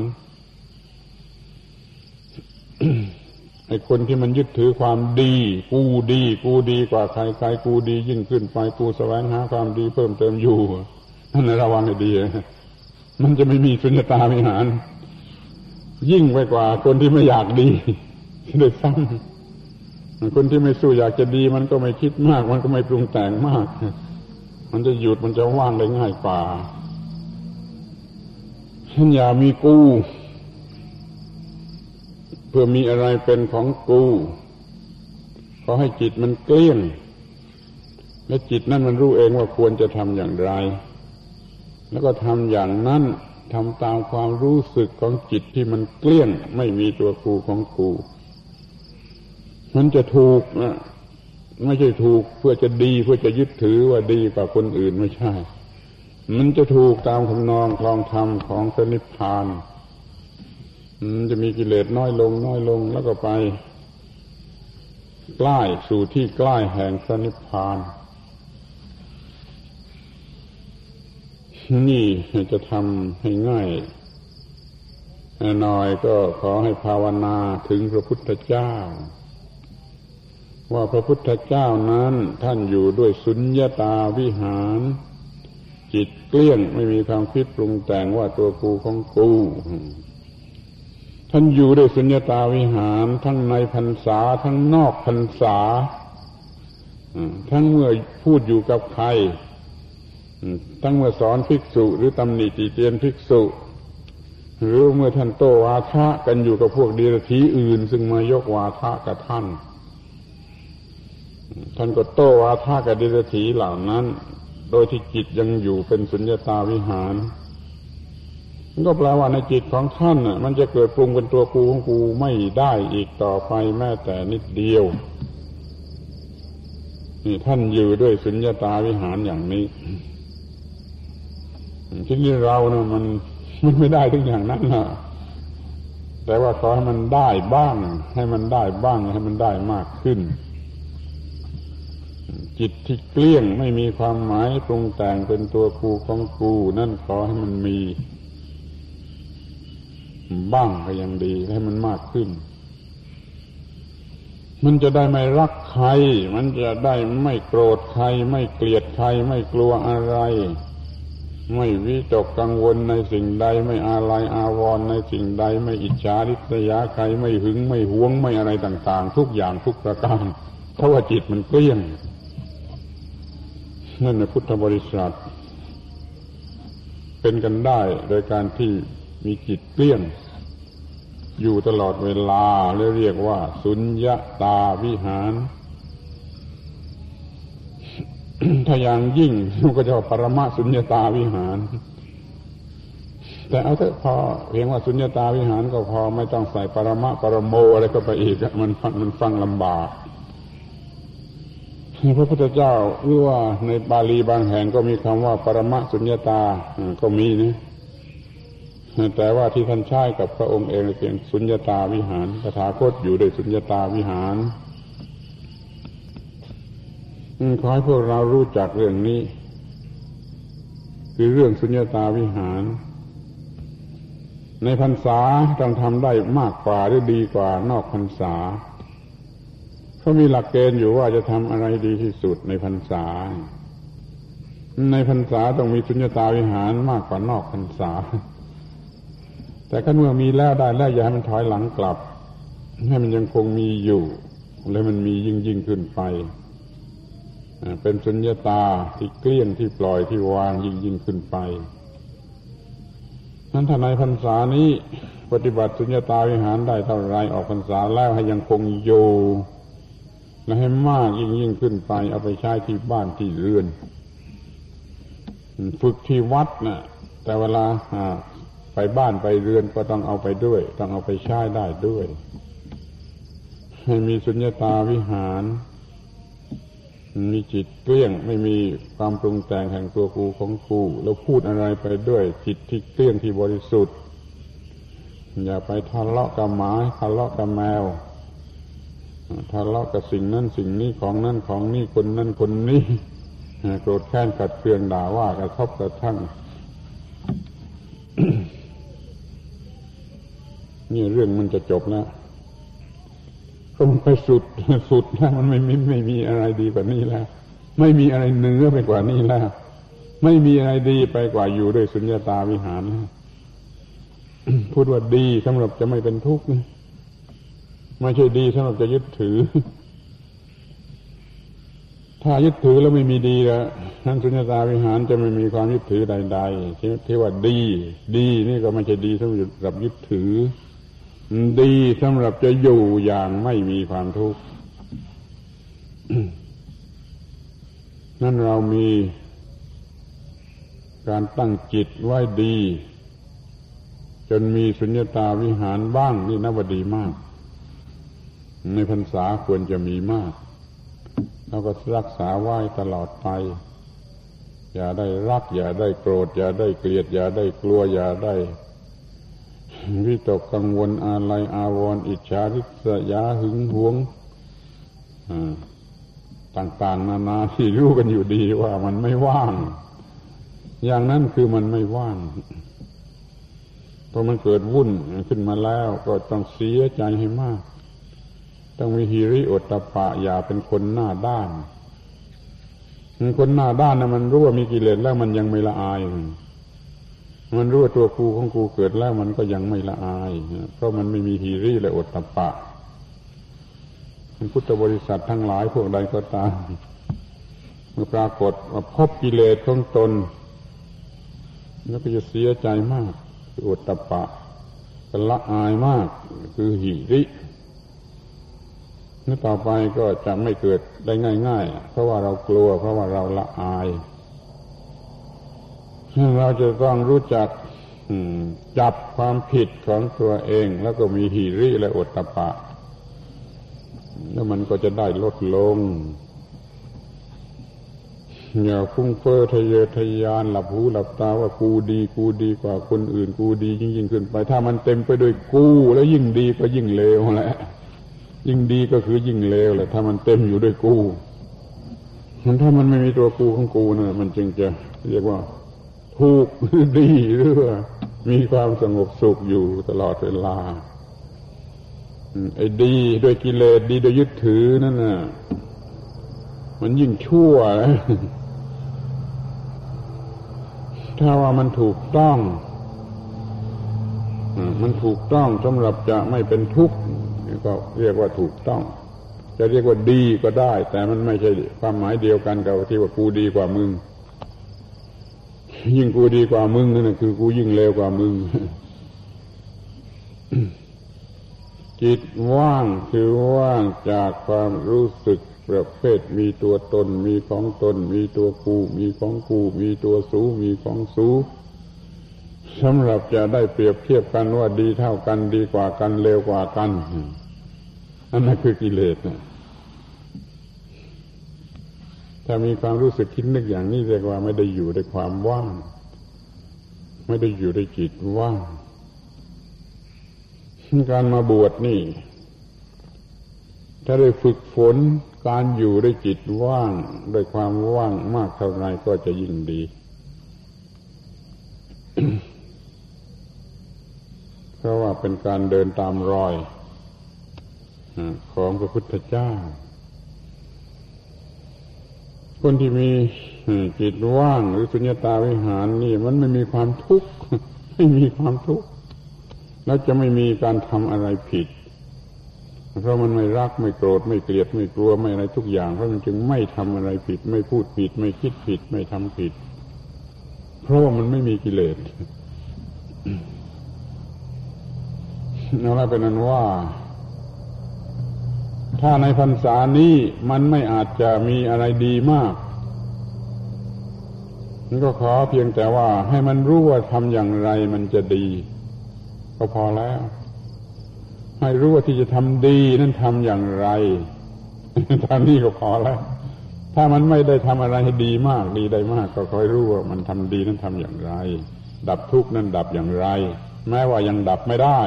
ไอ้คนที่มันยึดถือความดี กูดี กูดีกว่าใครใครกูดี ยิ่งขึ้นไปกูแสวงหาความดีเพิ่มเติมอยู่นั่นระวังให้ดีมันจะไม่มีสุญญตาวิหาร ยิ่งไปกว่า คนที่ไม่อยากดีด้วยซ้ำคนที่ไม่สู้อยากจะดี มันก็ไม่คิดมาก มันก็ไม่ปรุงแต่งมาก มันจะหยุดมันจะว่างได้ง่ายกว่าฉันอย่ามีกูเพื่อมีอะไรเป็นของกูขอให้จิตมันเกลี้ยงและจิตนั่นมันรู้เองว่าควรจะทำอย่างไร แล้วก็ทำอย่างนั้น ทำตามความรู้สึกของจิตที่มันเกลี้ยง ไม่มีตัวกูของกูมันจะถูกนะไม่ใช่ถูกเพื่อจะดีเพื่อจะยึดถือว่าดีกว่าคนอื่นไม่ใช่ มันจะถูกตามคำนองคลองธรรมของพระนิพพานจะมีกิเลสน้อยลง น้อยลงแล้วก็ไป ใกล้สู่ที่ใกล้แห่งพระนิพพาน นี่จะทำให้ง่ายหน่อยก็ขอให้ภาวนาถึงพระพุทธเจ้า ว่าพระพุทธเจ้านั้นท่านอยู่ด้วยสุญญาตาวิหาร จิตเกลี้ยงไม่มีความคิดปรุงแต่งว่าตัวกูของกูท่านอยู่ด้วยสุญญาตาวิหาร ทั้งในพรรษาทั้งนอกพรรษาทั้งเมื่อพูดอยู่กับใคร ทั้งเมื่อสอนภิกษุ หรือตำหนิติเตียนภิกษุ หรือเมื่อท่านโตวาทะกันอยู่กับพวกดีรถีอื่น ซึ่งมายกวาทะกับท่าน ท่านก็โตวาทะกับดีรถีเหล่านั้น โดยที่จิตยังอยู่เป็นสุญญตาวิหารก็แปลว่าในจิตของท่านมันจะเกิดปรุงเป็นตัวกูของกูไม่ได้อีกต่อไปแม้แต่นิดเดียวนี่ท่านอยู่ด้วยสุญญตาวิหารอย่างนี้ ที่นี่เราเนะมันมันไม่ได้ทุกอย่างนั้นนะแต่ว่าขอให้มันได้บ้าง ให้มันได้บ้างให้มันได้มากขึ้น จิตที่เกลี้ยงไม่มีความหมายปรุงแต่งเป็นตัวกูของกูนั่นขอให้มันมี บ้างก็ยังดีให้มันมากขึ้น มันจะได้ไม่รักใคร มันจะได้ไม่โกรธใคร ไม่เกลียดใคร ไม่กลัวอะไร ไม่วิตกกังวลในสิ่งใดไม่อาลัยอาวรณ์ในสิ่งใดไม่อิจฉาริษยาใครไม่หึงไม่หวงไม่อะไรต่าง ๆ ทุกอย่างทุกประการถ้าะว่าจิตมันเกลี้ยงนั่นในพุทธบริษัทเป็นกันได้โดยการที่มีจิตเกลี้ยง อยู่ตลอดเวลาเรียกว่า สุญญาตาวิหาร ถ้าอย่างยิ่งก็จะปรมาสุญญตาวิหาร แต่เอาเถอะพอเพียงว่าสุญญตาวิหารก็พอไม่ต้องใส่ปรมะปรโมอะไรก็ไปอีกมันฟังมันฟังลำบากพระพุทธเจ้าหรือว่าในบาลีบางแห่งก็มีคำว่าปรมะสุญญตาก็มีนะแต่ว่าที่ท่านใช้กับพระองค์เองเพียงสุญญตาวิหารคาถาคตอยู่ในสุญญตาวิหาร ขอให้พวกเรารู้จักเรื่องนี้ คือเรื่องสุญญตาวิหาร ในพรรษาต้องทำได้มากกว่าหรือดีกว่านอกพรรษาเขามีหลักเกณฑ์อยู่ว่าจะทำอะไรดีที่สุดในพรรษา ในพรรษาต้องมีสุญญตาวิหารมากกว่านอกพรรษา แต่ก็เมื่อมีแล้วได้แล้วอย่าให้มันถอยหลังกลับ ให้มันยังคงมีอยู่ และมันมียิ่งยิ่งขึ้นไป เป็นสุญญาตาที่เกลี้ยงที่ปล่อยที่วางยิ่งยิ่งขึ้นไป นั้นถ้าในพรรษานี้ ปฏิบัติสุญญาตาวิหารได้เท่าไรออกพรรษาแล้วให้ยังคงโยและให้มากยิ่งยิ่งขึ้นไป เอาไปใช้ที่บ้านที่เรือน ฝึกที่วัดนะ่ะแต่เวลาไปบ้านไปเรือนก็ต้องเอาไปด้วย ต้องเอาไปใช้ได้ด้วย ให้มีสุญญาตาวิหาร มีจิตเกลี้ยงไม่มีความปรุงแต่งแห่งตัวกูของกูแล้วพูดอะไรไปด้วยจิตที่เกลี้ยงที่บริสุทธิ์ อย่าไปทะเลาะกับหมาทะเลาะกับแมวทะเลาะกับสิ่งนั้นสิ่งนี้ของนั่นของนี่คนนั่นคนนี้โกรธแค้นขัดเคืองด่าว่ากระทบกระทั่งนี่เรื่องมันจะจบแล้ว ก็มันไปสุดสุดแล้วมันไม่ไม่ไม่มีอะไรดีกว่านี้แล้ว ไม่มีอะไรเนื้อไปกว่านี้แล้ว ไม่มีอะไรดีไปกว่าอยู่ด้วยสุญญาตาวิหารพูดว่าดีสำหรับจะไม่เป็นทุกข์ไม่ใช่ดีสำหรับจะยึดถือ ถ้ายึดถือแล้วไม่มีดีแล้วนั้นสุญญาตาวิหารจะไม่มีความยึดถือใดๆที่ว่าดี ดีนี่ก็ไม่ใช่ดีสำหรับยึดถือ ดีสำหรับจะอยู่อย่างไม่มีความทุกข์นั่นเรามีการตั้งจิตไว้ดี จนมีสุญญตาวิหารบ้างนี่นับว่าดีมาก ในพรรษาควรจะมีมากเราก็รักษาไว้ตลอดไป อย่าได้รัก อย่าได้โกรธ อย่าได้เกลียด อย่าได้กลัว อย่าได้ วิตกกังวลอะไรอาวรณ์อิจฉาริษยาหึงหวงต่าง ๆ นานาที่รู้กันอยู่ดีว่ามันไม่ว่าง อย่างนั้นคือมันไม่ว่างพอมันเกิดวุ่นขึ้นมาแล้วก็ต้องเสียใจให้มาก ต้องมีฮิริโอตตปะอย่าเป็นคนหน้าด้านคนหน้าด้านนะมันรู้ว่ามีกิเลสแล้วมันยังไม่ละอาย มันรู้ว่าตัวกูของกูเกิดแล้วมันก็ยังไม่ละอาย เพราะมันไม่มีฮิริและโอตตปะพุทธบริษัททั้งหลายพวกใดก็ตามเมื่อปรากฏว่าพบกิเลสของตนแล้วก็จะเสียใจมาก คืออุตตปะกละอายมาก คือหิรินี่ต่อไปก็จะไม่เกิดได้ง่าย ๆ เพราะว่าเรากลัว เพราะว่าเราละอาย เราจะต้องรู้จักจับความผิดของตัวเอง แล้วก็มีหิริและอุตตปะ แล้วมันก็จะได้ลดลง อย่าฟุ้งเฟ้อทะเยอทะยานหลับหูหลับตาว่ากูดี กูดีกว่าคนอื่น กูดียิ่งยิ่งขึ้นไป ถ้ามันเต็มไปด้วยกูแล้วยิ่งดีก็ยิ่งเลวแหละ ยิ่งดีก็คือยิ่งเลวแหละ ถ้ามันเต็มอยู่ด้วยกูมันถ้ามันไม่มีตัวกูของกูนะมันจึงจะเรียกว่า ถูกหรือดีหรือว่ามีความสงบสุขอยู่ตลอดเวลาไอ้ดีด้วยกิเลสดีโดยยึดถือนั่นน่ะ มันยิ่งชั่ว ถ้าว่ามันถูกต้องมันถูกต้องสำหรับจะไม่เป็นทุกข์ก็เรียกว่าถูกต้อง จะเรียกว่าดีก็ได้ แต่มันไม่ใช่ความหมายเดียวกันกับที่ว่ากูดีกว่ามึง ยิ่งกูดีกว่ามึงนั่นคือกูยิ่งเลวกว่ามึง จิตว่างคือว่างจากความรู้สึกประเภทมีตัวตน มีของตน มีตัวกูมีของกูมีตัวสูมีของสูสำหรับจะได้เปรียบเทียบกันว่าดีเท่ากันดีกว่ากันเลวกว่ากันอันนั้นคือกิเลสนะ ถ้ามีความรู้สึกคิดนึกอย่างนี้เรียกว่าไม่ได้อยู่ในความว่าง ไม่ได้อยู่ในจิตว่าง การมาบวชนี่ ถ้าได้ฝึกฝนการอยู่ด้วยจิตว่างด้วยความว่างมากเท่าไรก็จะยิ่งดี เพราะว่าเป็นการเดินตามรอยของพระพุทธเจ้า คนที่มีจิตว่างหรือสุญญตาวิหารนี่ มันไม่มีความทุกข์ไม่มีความทุกข์แล้วจะไม่มีการทำอะไรผิด เพราะมันไม่รักไม่โกรธไม่เกลียดไม่กลัวไม่อะไรทุกอย่าง เพราะมันจึงไม่ทำอะไรผิด ไม่พูดผิด ไม่คิดผิด ไม่ทำผิด เพราะว่ามันไม่มีกิเลสเอาละเป็นนั้นว่า ถ้าในพรรษานี้มันไม่อาจจะมีอะไรดีมากมันก็ขอเพียงแต่ว่าให้มันรู้ว่าทำอย่างไรมันจะดี ก็พอแล้ว ให้รู้ว่าที่จะทำดีนั้นทำอย่างไรทำนี้ก็พอแล้ว ถ้ามันไม่ได้ทำอะไรให้ดีมากดีได้มาก ก็คอยรู้ว่ามันทำดีนั้นทำอย่างไร ดับทุกข์นั้นดับอย่างไร แม้ว่ายังดับไม่ได้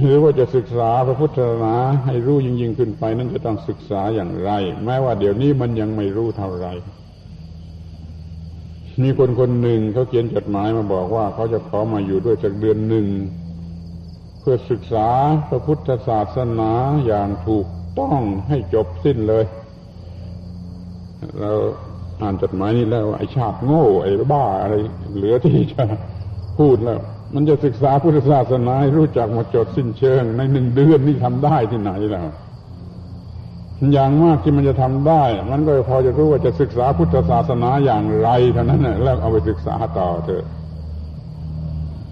หรือว่าจะศึกษาพระพุทธศาสนาให้รู้ยิ่งยิ่งขึ้นไป นั้นจะต้องศึกษาอย่างไร แม้ว่าเดี๋ยวนี้มันยังไม่รู้เท่าไรมีคนคนหนึ่งเขาเขียนจดหมายมาบอกว่าเขาจะขอมาอยู่ด้วยสักเดือนหนึ่ง เพื่อศึกษาพระพุทธศาสนาอย่างถูกต้องให้จบสิ้นเลย เราอ่านจดหมายนี้แล้วไอ้ชาติโง่ไอ้บ้าอะไรเหลือที่จะพูดแล้ว มันจะศึกษาพุทธศาสนารู้จักมาจดสิ้นเชิง ในหนึ่งเดือนนี่ทำได้ที่ไหนแล้วอย่างมากที่มันจะทำได้ มันก็พอจะรู้ว่าจะศึกษาพุทธศาสนาอย่างไรเท่านั้นแหละแล้วเอาไปศึกษาต่อเถอะ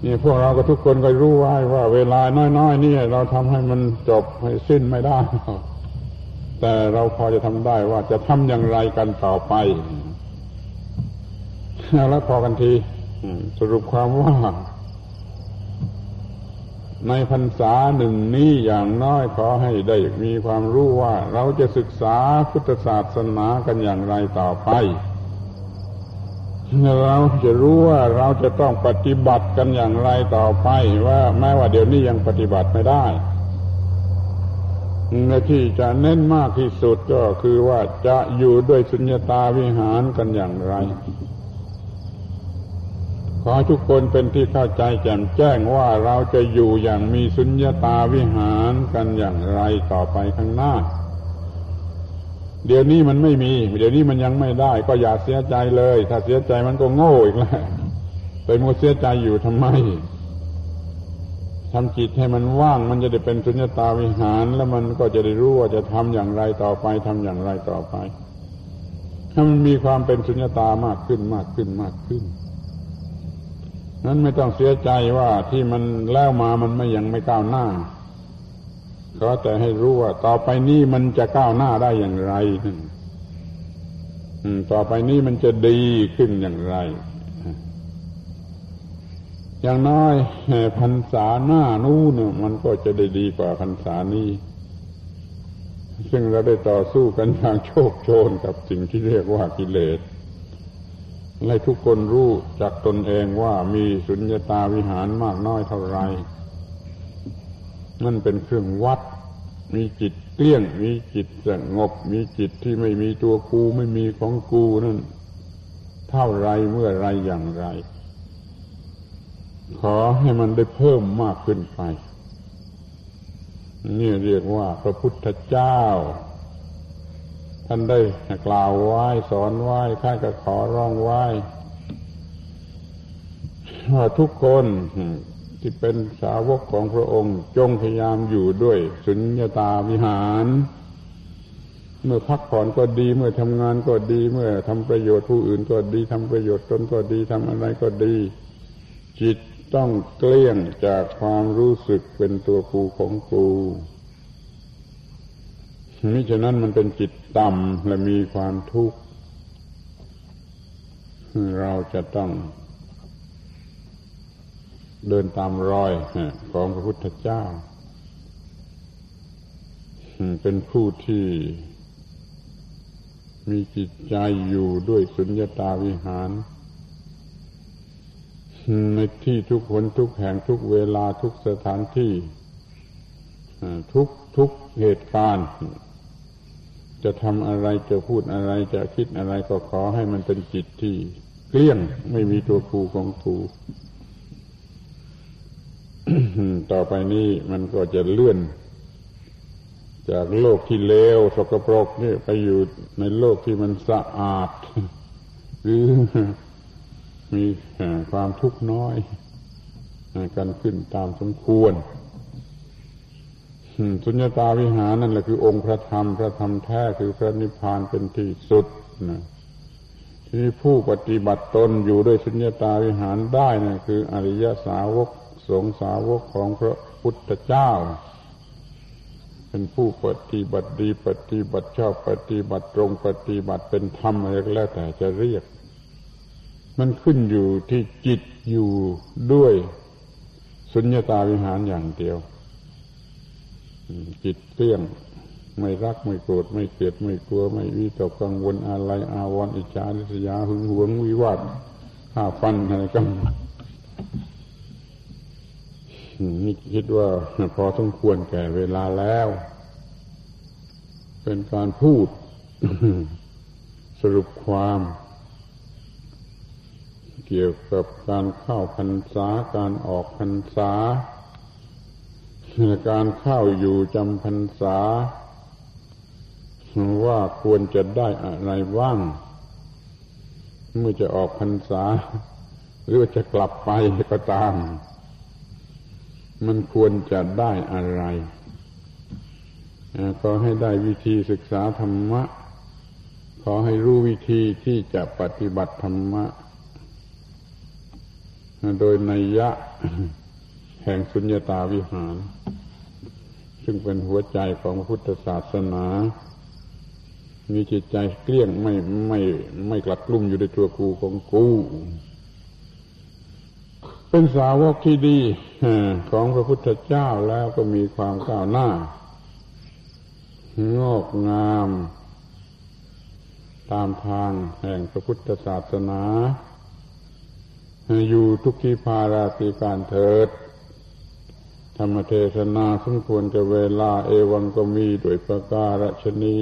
นี่พวกเราก็ทุกคนก็รู้ไว้ว่า เวลาน้อยๆนี่เราทำให้มันจบให้สิ้นไม่ได้ แต่เราพอจะทำได้ว่าจะทำอย่างไรกันต่อไปแล้วพอกันทีสรุปความว่า ในพรรษาหนึ่งนี้อย่างน้อยขอให้ได้มีความรู้ว่าเราจะศึกษาพุทธศาสนากันอย่างไรต่อไป เราจะรู้ว่าเราจะต้องปฏิบัติกันอย่างไรต่อไปว่าแม้ว่าเดี๋ยวนี้ยังปฏิบัติไม่ได้ที่จะเน้นมากที่สุดก็คือว่าจะอยู่ด้วยสุญญตาวิหารกันอย่างไร ขอทุกคนเป็นที่เข้าใจแจ่มแจ้งว่าเราจะอยู่อย่างมีสุญญาตาวิหารกันอย่างไรต่อไปข้างหน้า เดี๋ยวนี้มันไม่มี เดี๋ยวนี้มันยังไม่ได้ ก็อย่าเสียใจเลย ถ้าเสียใจมันก็โง่อีกแล้วไปมัวเสียใจอยู่ทำไมทำจิตให้มันว่าง มันจะได้เป็นสุญญตาวิหาร แล้วมันก็จะได้รู้ว่าจะทำอย่างไรต่อไปทำอย่างไรต่อไป ถ้ามันมีความเป็นสุญญตามากขึ้นมากขึ้นมากขึ้นน นั้นไม่ต้องเสียใจว่าที่มันแล้วมามันไม่ยังไม่ก้าวหน้าขอแต่ให้รู้ว่า ต่อไปนี้มันจะก้าวหน้าได้อย่างไรต่อไปนี้มันจะดีขึ้นอย่างไร อย่างน้อยพรรษาหน้านู้นมันก็จะได้ดีกว่าพรรษานี้ ซึ่งเราได้ต่อสู้กันอย่างโชคโชนกับสิ่งที่เรียกว่ากิเลส ให้ทุกคนรู้จากตนเองว่ามีสุญญตาวิหารมากน้อยเท่าไรนั่นเป็นเครื่องวัด มีจิตเกลี้ยง มีจิตสงบ มีจิตที่ไม่มีตัวกูไม่มีของกูนั่น เท่าไรเมื่อไรอย่างไร ขอให้มันได้เพิ่มมากขึ้นไป นี่เรียกว่าพระพุทธเจ้า ท่านได้กล่าวไว้สอนไว้ข้าก็ขอร้องไว้ว่าทุกคนที่เป็นสาวกของพระองค์ จงพยายามอยู่ด้วย สุญญตาวิหาร เมื่อพักผ่อนก็ดี เมื่อทำงานก็ดี เมื่อทำประโยชน์ผู้อื่นก็ดีทำประโยชน์ตนก็ดีทำอะไรก็ดี จิตต้องเกลี้ยงจากความรู้สึกเป็นตัวกูของกู มิฉะนั้นมันเป็นจิตต่ำและมีความทุกข์ เราจะต้องเดินตามรอยของพระพุทธเจ้า เป็นผู้ที่มีจิตใจอยู่ด้วยสุญญตาวิหาร ในที่ทุกคนทุกแห่งทุกเวลาทุกสถานที่ ทุกทุกเหตุการณ์ จะทำอะไรจะพูดอะไรจะคิดอะไรก็ขอให้มันเป็นจิตที่เกลี้ยงไม่มีตัวครูของครูต่อไปนี้มันก็จะเลื่อน จากโลกที่เลวสกปรกนี่ไปอยู่ในโลกที่มันสะอาด หรือมีความทุกข์น้อย กันขึ้นตามสมควร สุญญตาวิหารนั่นแหละคือองค์พระธรรม พระธรรมแท้คือพระนิพพานเป็นที่สุดนะที่ผู้ปฏิบัติตนอยู่ด้วยสุญญตาวิหารได้นะคืออริยสาวกสงสาวกของพระพุทธเจ้า เป็นผู้ปฏิบัติดีปฏิบัติชอบปฏิบัติตรงปฏิบัติเป็นธรรมอะไรก็แล้วแต่จะเรียก มันขึ้นอยู่ที่จิตอยู่ด้วยสุญญตาวิหารอย่างเดียว จิตเตี้ยง ไม่รักไม่โกรธไม่เกลียดไม่กลัว ไม่วิตกกังวลอะไรอาวรอิจฉาริษยาหึงหวงวิวาทข้าฟันอะไรกันนี่คิดว่าพอสมควรแก่เวลาแล้ว เป็นการพูด สรุปความ เกี่ยวกับการเข้าพรรษาการออกพรรษา การเข้าอยู่จำพรรษา ว่าควรจะได้อะไรบ้าง เมื่อจะออกพรรษา หรือว่าจะกลับไปก็ตาม มันควรจะได้อะไรก็ให้ได้วิธีศึกษาธรรมะ ขอให้รู้วิธีที่จะปฏิบัติธรรมะ โดยนัยยะ แห่งสุญญตาวิหาร ซึ่งเป็นหัวใจของพุทธศาสนา มีจิตใจเกลี้ยงไม่ไม่ไม่กลัดกลุ่มอยู่ในตัวกูของกู เป็นสาวกที่ดีของพระพุทธเจ้าแล้วก็มีความก้าวหน้า งอกงาม ตามทางแห่งพระพุทธศาสนาอยู่ทุกที่พาราตีการเถิด รรมเทศนาสมควรจะเวลาเอวังก็มีด้วยประการฉนี